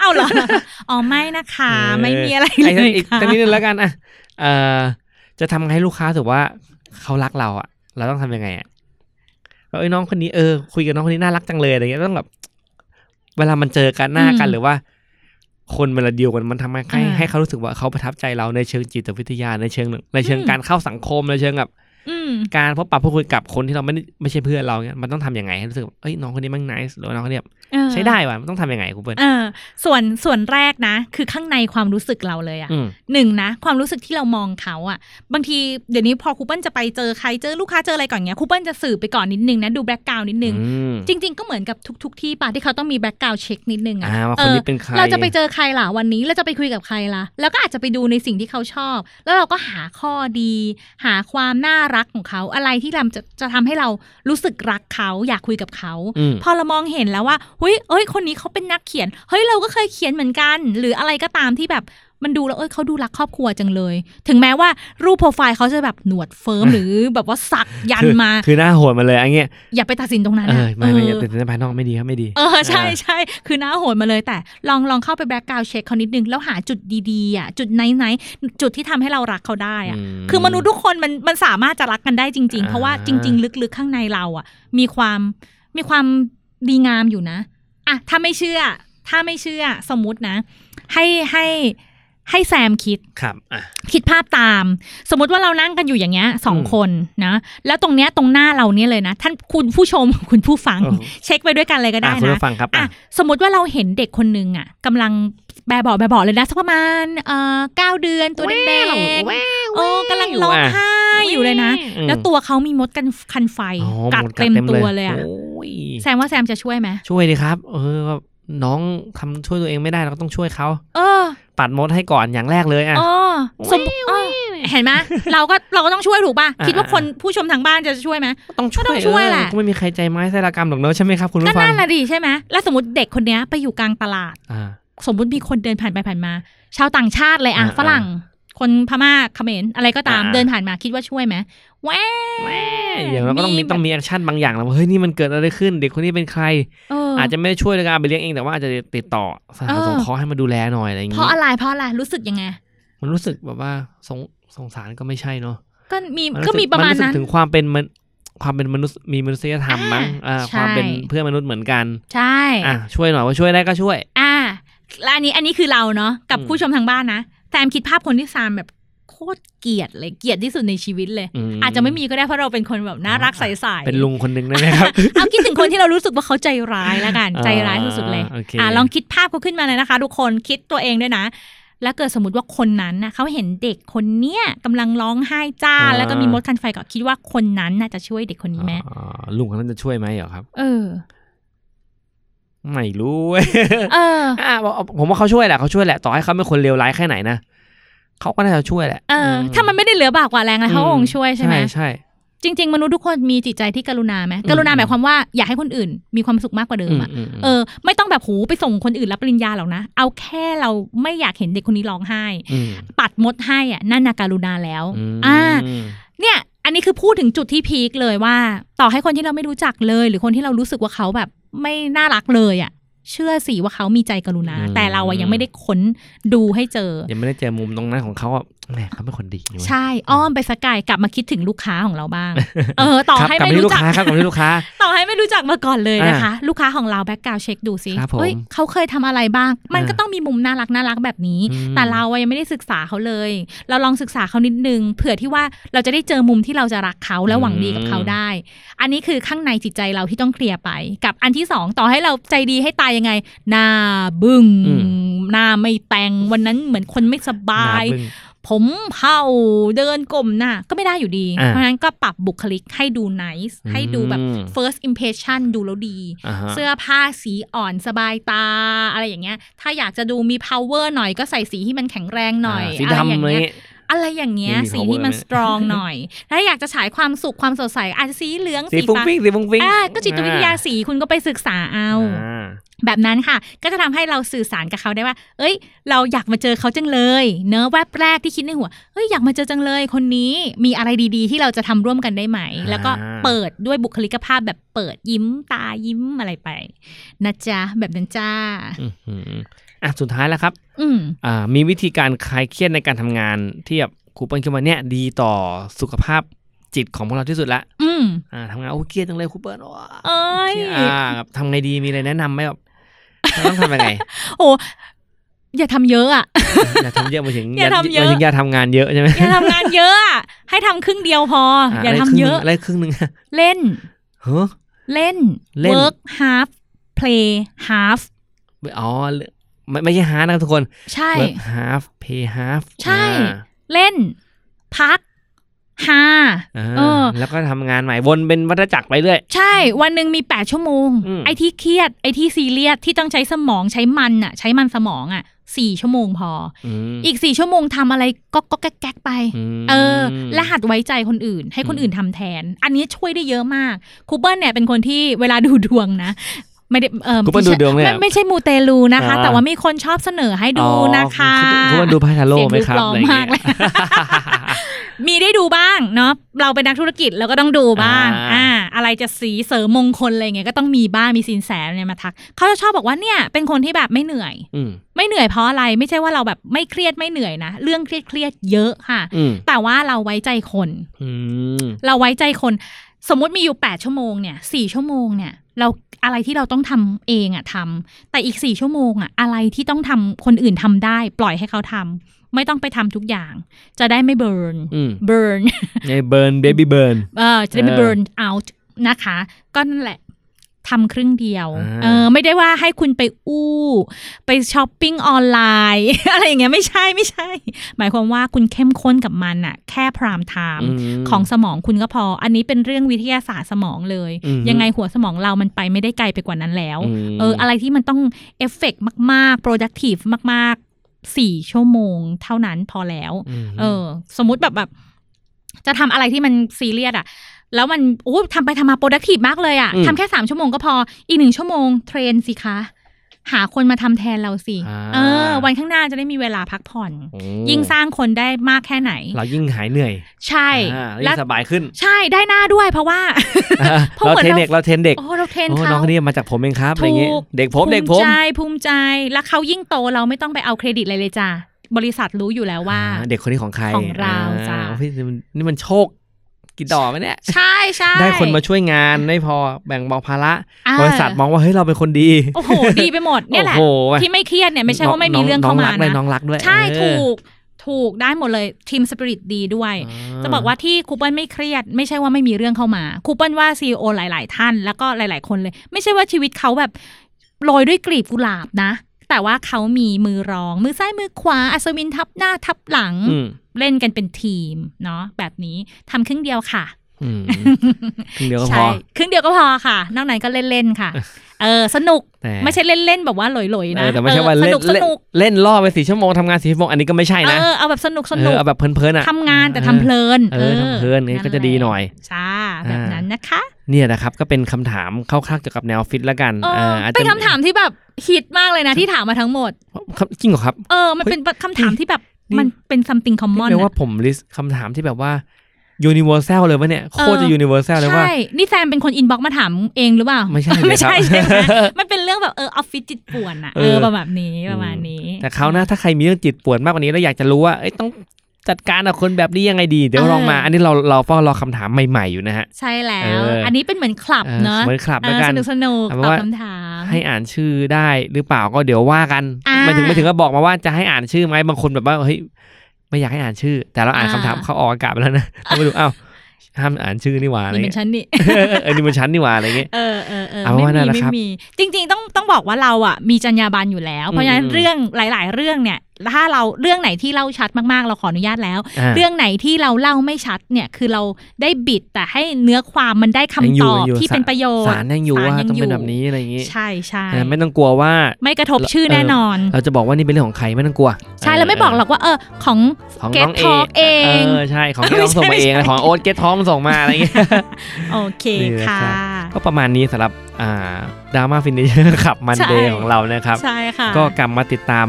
เอาเหรออ๋อไม่นะคะ ไม่มีอะไรไอ้เลนั่นยอีกค่ะตั้งนิดนึงแล้วกันอะเอ่อจะทำให้ลูกค้าถือว่าเขารักเราอะ เราต้องทำยังไงอะก็เอ้ยน้องคนนี้เออคุยกับน้องคนนี้น่ารักจังเลยอะไรเงี้ยต้องแบบเวลามันเจอกันหน้ากันหรือว่า คนเวลาเดียวกันมันทำให้ให้ให้เขารู้สึกว่าเขาประทับใจเราในเชิงจิตวิทยาในเชิงในเชิงการเข้าสังคมในเชิงแบบอืมการพบปะพูดคุยกับคนที่เราไม่ได้ไม่ใช่เพื่อนเราเนี่ยมันต้องทำยังไงให้รู้สึกว่าเอ้ยน้องคนนี้มัน nice หรือว่าน้องคนนี้แบบเออใช้ได้ว่ะมันต้องทำยังไงคุณเปิ้ลเออส่วนส่วนแรกนะ คือข้างในความรู้สึกเราเลยอะอืมหนึ่งนะ ความรู้สึกที่เรามองเขาอะบางทีเดี๋ยวนี้พอครูเปิ้ลจะไปเจอใครเจอลูกค้าเจออะไรก่อนเงี้ยครูเปิ้ลจะสืบไปก่อนนิดนึงนะดู background นิดนึงอืมจริง ๆ ก็เหมือนกับทุก ๆ ที่ป่ะที่เขาต้องมี background check นิดนึงอะอ่าว่าเอคนนี้เป็นใครเราจะไปเจอใครล่ะวันนี้เราจะไปคุยกับใครล่ะแล้วก็อาจจะไปดูในสิ่งที่เขาชอบ แล้วเราก็หาข้อดี หาความน่ารักของเขาอะไรที่เราจะจะทำให้เรารู้สึกรักเขาอยากคุยกับเขาอืมพอเรามองเห็นแล้วว่าเฮ้ยเอ้ย คนนี้เขาเป็นนักเขียน เฮ้ยเราก็เคยเขียนเหมือนกัน หรืออะไรก็ตามที่แบบ มันดูแล้วเอ้ยเขาดูรักครอบครัวจังเลย ถึงแม้ว่ารูปโปรไฟล์เขาจะแบบหนวดเฟิ้มหรือแบบว่าสักยันคือมา คือหน้าโหดมาเลยอันเงี้ยอย่าไปตัดสินตรงนั้นเอนะอไม่ไม่อย่าเออติดในภายนอกไม่ดีครับไม่ดี เออใช่ใช่คือหน้าโหดมาเลยแต่ลองลองเข้าไป background check เขานิดนึงแล้วหาจุดดีๆอะจุดไหนไหนๆจุดที่ทำให้เรารักเขาได้อะมคือมนุษย์ทุกคนมันมันสามารถจะรักกันได้จริงๆอ่าเพราะว่าจริง ๆ ลึกๆข้างในเราอะ มีความมีความดีงามอยู่นะอะถ้าไม่เชื่อ ถ้าไม่เชื่อสมมุตินะ ให้ให้ ให้แซมคิดครับอะคิดภาพตาม สมมติว่าเรานั่งกันอยู่อย่างเงี้ยสองอืมคนนะ แล้วตรงเนี้ยตรงหน้าเราเนี่ยเลยนะ ท่านคุณผู้ชมคุณผู้ฟังโอ้โหเช็คไปด้วยกันเลยก็ได้อะคุณนะผู้ฟังครับอะอะสมมติว่าเราเห็นเด็กคนหนึ่งอะกำลังแบบบอกแบบบอกเลยนะสักประมาณเอ่อเก้าเดือนตัวแดงๆโอ้กำลังร้องไห้อยู่เลยนะอืมแล้วตัวเขามีมดกันคันไฟอ๋อกัดหมเต็มตัวเลยอะโอ้ยแซมว่าแซมจะช่วยไหมช่วยดีครับ เออแบบน้องทำช่วยตัวเองไม่ได้เราก็ต้องช่วยเขาเออ ปัดมดให้ก่อนอย่างแรกเลยอะเออสมเออเห็นไหมเราก็เราก็ต้องช่วยถูกป่ะอ่าคิดว่าคนผู้ชมทางบ้านจะช่วยไหมต้องช่วยก็ต้องช่วยแหละเออก็ไม่มีใครใจไม้ไส้ระกรรมหรอกเนอะใช่ไหมครับคุณก็ผู้ฟังนั่นแหละดิใช่ไหมแล้วสมมติเด็กคนเนี้ยไปอยู่กลางตลาดอ่าสมมติมีคนเดินผ่านไปผ่านมา ชาวต่างชาติเลยอะอ่าฝรั่งคนพม่าเขมรอะไรก็ตามอ่าเดินผ่านมาคิดว่าช่วยไหมแหวแม่อย่างเราก็ต้องมีแบบต้องมี action บางอย่างแล้วว่าเฮ้ยนี่มันเกิดอะไรขึ้น เด็กคนนี้เป็นใคร เอ อออาจจะไม่ได้ช่วยในการเอาไปเลี้ยงเองแต่ว่าอาจจะติดต่อสถานเออสงเคราะห์ให้มาดูแลหน่อยอะไรอย่างเพงี้ราะอะไรเพราะอะไรรู้สึกยังไงมันรู้สึกแบบว่าสงสงสารก็ไม่ใช่เนาะก็มีนก็สึมีประมาณนสึกนั้นถึงความเป็นมันความเป็นมนุษย์มีมนุษยธรรมอ่ามั้งอ่าใช่ความเป็นเพื่อนมนุษย์เหมือนกัน ใช่อะช่วยหน่อยว่าช่วยได้ก็ช่วย อ่าและอันนี้อันนี้คือเราเนาะกับอืมผู้ชมทางบ้านนะแซมคิดภาพคนที่ซามแบบโค ตรเกลียดเลยเกลียดที่สุดในชีวิตเลยมอาจจะไม่มีก็ได้เพราะเราเป็นคนแบบน่ารักใสๆเป็นลุงคนหนึ่งได้ไหมครับเอาคิดถึงคนที่เรารู้สึกว่าเขาใจร้ายแล้วกันใจร้ายสุดๆเลยโอเคอ่าลองคิดภาพเขาขึ้นมาเลยนะคะ ทุกคนคิดตัวเองด้วยนะ แล้วเกิดสมมติว่าคนนั้นนะเขาเห็นเด็กคนเนี้ยกำลังร้องไห้จ้า แล้วก็มีมดคันไฟก็คิดว่าคนนั้นน่าจะช่วยเด็กคนนี้ไหมอ๋อลุงคนนั้นจะช่วยไหมเหรอครับ เออไม่รู้เว้ยเอออะผมว่าเขาช่วยแหละเขาช่วยแหละต่อให้เขาเป็นคนเลวร้ายแค่ไหนนะ เขาก็น่าจะช่วยแหละเออถ้ามันไม่ได้เหลือบากกว่าแรงอะไรเขาก็คงช่วยใช่ไหมใช่จริง ๆ มนุษย์ทุกคนมีจิตใจที่กรุณาไหมกรุณาหมายความว่าอยากให้คนอื่น มีความสุขมากกว่าเดิมอืมอะอืมอืมเออไม่ต้องแบบหูไปส่งคนอื่นรับปริญญาหรอกนะ เอาแค่เราไม่อยากเห็นเด็กคนนี้ร้องไห้มปัดมดให้อะนั่นนาการุณาแล้วมอ่าเนี่ย อันนี้คือพูดถึงจุดที่พีคเลยว่า ต่อให้คนที่เราไม่รู้จักเลย หรือคนที่เรารู้สึกว่าเขาแบบไม่น่ารักเลยอะ เชื่อสิว่าเขามีใจกรุณา แต่เราอะยังไม่ได้ค้นดูให้เจอ ยังไม่ได้เจอมุมตรงนั้นของเขาอะ แหมเขาเป็นคนดีนี่เว้ยใช่อ้อมไปสกายกลับมาคิดถึงลูกค้าของเราบ้าง เออ ต่อครับให้กลับไม่มาที่รู้ลูกจักค้าครับกลับมาที่ลูกค้า ต่อให้ไม่รู้จักมาก่อนเลยนะคะ ลูกค้าของเราแบ็กกราวเช็คดูซิครับผมเฮ้ยเขาเคยทำอะไรบ้าง มันอ่าก็ต้องมีมุมน่ารักน่ารักแบบนี้อืมแต่เราอะยังไม่ได้ศึกษาเขาเลย เราลองศึกษาเขานิดนึงเผื่อที่ว่าเราจะได้เจอมุมที่เราจะรักเขาและหวังดีกับเขาได้ อันนี้คือข้างในจิตใจเราที่ต้องเคลียร์ไป กับอันที่สองต่อให้เราใจดีให้ตายยังไงหน้าบึง้งอืมหน้าไม่แต่งวันนั้นเหมือนคนไม่สบายหน้บึ้ง ผมเผาเดินกลมหน้าก็ไม่ได้อยู่ดีอ่าเพราะฉะนั้นก็ปรับบุคลิกให้ดู nice ให้ดูแบบอืม first impression ดูแล้วดีอ่าฮะเสื้อผ้าสีอ่อนสบายตา อะไรอย่างเงี้ย ถ้าอยากจะดูมี power หน่อยก็ใส่สีที่มันแข็งแรงหน่อยาสีอะไรอย่างดำเลยเงี้ยอะไรอย่างเงี้ยไม่มีสีที่มัน power ไหม strong หน่อย ถ้าอยากจะฉายความสุขความสดใสอาจจะสีเหลืองสีสีฟุ้งฟ้าฟิ้งสีฟุ้งฟิ้งอ่าก็จิตวิทยาสีคุณก็ไปศึกษาเอาอ่า แบบนั้นค่ะ ก็จะทำให้เราสื่อสารกับเขาได้ว่า เอ้ย เราอยากมาเจอเขาจังเลย เนอะแวบแรกที่คิดในหัว เอ้ยอยากมาเจอจังเลย คนนี้มีอะไรดีๆ ที่เราจะทำร่วมกันได้ไหม แล้วก็เปิดด้วยบุคลิกภาพแบบเปิดยิ้มตายิ้มอะไรไปนะจ๊ะแบบนั้นจ้าอื้อหืออะสุดท้ายแล้วครับ อืมอ่ามีวิธีการคลายเครียดในการทำงานที่แบบครูเปิ้ลคิดว่าเนี่ยดีต่อสุขภาพจิตของพวกเราที่สุดละ อืมอ่าทำงานโอ้เครียดจังเลยครูเปิ้ลโอ้เอ้ยเครียดอ่าแบบทำไงดีมีอะไรแนะนำไหมแบบเรา ต้องทำยังไง โอ้อย่าทำเยอะอะ อย่าทำเยอะมาถึงอย่าทำเยอะมาถึงอย่าทำงานเยอะใช่ไหมอย่าทำงานเยอะอะให้ทำครึ่งเดียวพอะอย่าไรทำครึ่งหเยนึ่งอะอะไรครึ่งหนึ่งเล่นเฮ้อเล่นเล่น work half play half อ๋อไม่ไม่ใช่ hard นะครับทุกคน ใช่ work half play half ใช่ เล่น พัก ฮาอ่าเออ แล้วก็ทำงานใหม่วนเป็นวัฏจักรไปเรื่อย ใช่ วันหนึ่งมี8ชั่วโมงอืมไอ้ที่เครียด ไอ้ที่ซีเรียสที่ต้องใช้สมองใช้มันอะ ใช้มันสมองอะสี่ชั่วโมงพออืมอีกสี่ชั่วโมงทำอะไรก็ก็แก๊กแก๊กไปมเออ และหัดไว้ใจคนอื่น ให้คนอื่นทำแทน อันนี้ช่วยได้เยอะมากครูเปิ้ลเนี่ยเป็นคนที่เวลาดูดวงนะไม่ได้เออครูเปิ้ลดูดวงเนี่ยไม่ไม่ใช่มูเตลูนะคะอ่าแต่ว่ามีคนชอบเสนอให้ดูนะคะอ๋อคุณคุณดูไพ่ทาโร่ไหมครับเสียงดูปลอมอะไรอย่างเงี้มากเลย มีได้ดูบ้างเนาะเราเป็นนักธุรกิจเราก็ต้องดูบ้างอ่าอ่าอะไรจะสีเสริมมงคลอะไรเงี้ยก็ต้องมีบ้างมีสินแสเนี่ยมาทักเขาจะชอบบอกว่าเนี่ยเป็นคนที่แบบไม่เหนื่อยอืมไม่เหนื่อยเพราะอะไรไม่ใช่ว่าเราแบบไม่เครียดไม่เหนื่อยนะเรื่องเครียดเครียดๆเยอะค่ะอืมแต่ว่าเราไว้ใจคนอืมเราไว้ใจคน สมมุติมีอยู่8ชั่วโมงเนี่ยสี่ชั่วโมงเนี่ยเราอะไรที่เราต้องทำเองอะทำแต่อีก4ชั่วโมงอะอะไรที่ต้องทำคนอื่นทำได้ ปล่อยให้เขาทำ ไม่ต้องไปทำทุกอย่าง จะได้ไม่เบิร์นอืมเบิร์นในเบิร์นเบบี้เบิร์นเออจะได้ไม่เออเบิร์นเอาท์นะคะ ก็นั่นแหละทำครึ่งเดียวอ่าเออ ไม่ได้ว่าให้คุณไปอู้ ไปช้อปปิ้งออนไลน์ อะไรอย่างเงี้ยไม่ใช่ไม่ใช่ หมายความว่าคุณเข้มข้นกับมันอะแค่ prime time ของสมองคุณก็พอ อันนี้เป็นเรื่องวิทยาศาสตร์สมองเลยอือฮึยังไงหัวสมองเรามันไปไม่ได้ไกลไปกว่านั้นแล้วมเออ อะไรที่มันต้องเอฟเฟกมาก ๆ productive มากๆ สี่ชั่วโมงเท่านั้นพอแล้วมเออ สมมุติแบบแบบ จะทำอะไรที่มันซีเรียสอะแล้วมันโอ้ทำไปทำมา productive มากเลยอะทำแค่สามชั่วโมงก็พออีกหนึ่งชั่วโมง train สิคะ หาคนมาทำแทนเราสิอ่าเออ วันข้างหน้าจะได้มีเวลาพักผ่อนโอ้ยิ่งสร้างคนได้มากแค่ไหน เรายิ่งหายเหนื่อย ใช่อ่าแล้ยิ่วงสบายขึ้น ใช่ได้หน้าด้วยเพราะว่าเพราะเราเหมือนเทรนเราเด็กเรา train เด็กโอ้เรา train โอ้เขาน้องคนนี้มาจากผมเองครับอะไรเงี้ยถูกเด็กผมเด็กผภูมมิใจภูมิใจแล้วเขายิ่งโตเราไม่ต้องไปเอาเครดิตอะไรเลยจ้าบริษัทรู้อยู่แล้วว่าอ่าเด็กคนนี้ของใครของเราจ้ะอ่พี่นี่มันนี่มันโชค กี่ดอกไหมเนี่ย ใช่ใช่ได้คนมาช่วยงานไม่พอแบ่งเบาภาระอ่าบริษัทมองว่าเฮ้ยเราเป็นคนดี โอ้โหดีไปหมดเนี่ยแหละโอ้โหที่ไม่เครียดเนี่ยไม่ใช่ว่าไม่มีน้เรื่องเข้ามาน้องรักด้วยนะน้องรักด้วยใช่เออถูกถูกได้หมดเลยทีมสปิริตดีด้วย จะบอกว่าที่ครูเปิ้ลไม่เครียด ไม่ใช่ว่าไม่มีเรื่องเข้ามาครูเปิ้ลว่าซีอหลาย ๆ ท่าน แล้วก็หลาย ๆ คนเลย ไม่ใช่ว่าชีวิตเขาแบบโรยด้วยกลีบกุหลาบนะ แต่ว่าเขามีมือรอง มือซ้ายมือขวาอัศวินทับหน้าทับหลังอืมเล่นกันเป็นทีมเนาะแบบนี้ทำครึ่งเดียวค่ะอืมครึ่งเดียวก็พใช่อครึ่งเดียวก็พอค่ะ นอกนั้นก็เล่นๆค่ะ เออสนุกแต่ไม่ใช่เล่นๆแบบว่าหลอยๆเอนะอแต่ไม่ใช่ว่าออสเล่นนุกสเล่นนุกเล่นล่อไปสี่ชั่วโมงทำงานสี่ชั่วโมงอันนี้ก็ไม่ใช่เอนะอเอาแบบสนุกสเอนุอกเอาแบบเพลินๆอะทำงานแต่ทำเพลินเออทำเพลินนี่ก็จะดีหน่อยจ้าแบบนั้นนะคะ เนี่ยนะครับก็เป็นคำถามคร่าวๆเกี่ยวกับแนวฟิตแล้วกันเอออาจจะเป็นคำถามที่แบบฮิตมากเลยนะที่ถามมาทั้งหมดครับจริงเหรอครับ เออ มันเป็นคำถามที่แบบนี่มันเป็น something common แปลอะว่าผมลิสต์คำถามที่แบบว่า universal เลยวะเนี่ยโคตรจะ universal เลยว่า ใช่ นี่แซมเป็นคน inbox มาถามเองหรือเปล่า ไม่ใช่เลยไม่ใช่ครับใช่ไหมมันเป็นเรื่องแบบเออออฟฟิศจิตป่วนอะเอเอออประมาณนี้ประมาณนี้ แต่เขาวหนะถ้าใครมีเรื่องจิตป่วนมากกว่านี้แล้วอยากจะรู้ว่าเอ้ยต้อง จัดการกับคนแบบนี้ยังไงดี เดี๋ยวลองมา อันนี้เราเราเฝ้ารอคำถามใหม่ๆอยู่นะฮะ ใช่แล้วเอออัอันนี้เป็นเหมือนคลับเออเนอะเหมือนคลับเอแล้วอกัสนนุกสนุกเอาตเป็นอบว่าคำถาม ให้อ่านชื่อได้หรือเปล่าก็เดี๋ยวว่ากันอ่าหมายถึงไม่ถึงก็บอกมาว่าจะให้อ่านชื่อไหมบางคนแบบว่าเฮ้ยไม่อยากให้อ่านชื่อ แต่เราอ่านอ่าคำถามเขาออกอากาศไปแล้วนะเราไปดูอ้าวห้ามอ่านชื่อนี่หว่าอะไรนี่เป็นเงี้ยฉันนี่เออนี่มันชั้นนี่หว่าอะไรเงี้ยเออเออเออเอาไม่ว่านั่มีนแหละไม่ครับมีจริง ๆ ต้องต้องบอกว่าเราอะมีจรรยาบรรณอยู่แล้ว เพราะฉะนั้นอืมเรื่องหลาย ๆ เรื่องเนี่ย ถ้าเราเรื่องไหนที่เล่าชัดมากๆ เราขออนุญาตแล้วอ่าเรื่องไหนที่เราเล่าไม่ชัดเนี่ยคือเราได้บิดแต่ให้เนื้อความมันได้คำยังอตยู่อบยังอยู่ที่เป็นประโยชน์สารยังอยู่ศลว่าต้องเป็นยู่แบบนี้อะไรอย่างงี้ ใช่ใช่เออไม่ต้องกลัวว่าไม่กระทบชื่อแน่นอน เราจะบอกว่านี่เป็นเรื่องของใครไม่ต้องกลัว ใช่แล้วไม่บอกหรอกว่าเออของของ Get น้องเอ Talk เองเออใช่ของที่ไม่น้องส่งมาใช่เองอะไรของโอ๊ตเกตท้องส่งมาอะไรอย่างเงี้ยโอเคนี่นะค่ะครับก็ประมาณนี้สำหรับอ่าดราม่าฟินิเชอร์ขับมันเดย์ใช่ของเรานะครับใช่ค่ะก็กลับมาติดตาม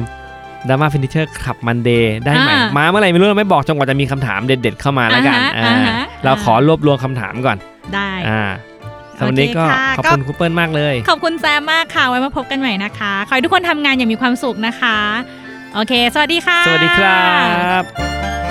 ดราม่าฟินิเชอร์ขับมันเดย์ได้ไหมอ่ามาเมื่อไหร่ไม่รู้เราไม่บอกจนกว่าจะมีคำถามเด็ด ๆ เข้ามาแล้วกันอ่าฮะอ่าอ่าฮะเราขอรวบรวมคำถามก่อน ได้อ่าสำหรับวันนี้ก็โอเคค่ะขอบคุณครูเปิลมากเลย ขอบคุณแซมมากค่ะ ไว้มาพบกันใหม่นะคะ ขอให้ทุกคนทำงานอย่างมีความสุขนะคะ โอเค สวัสดีค่ะ สวัสดีครับ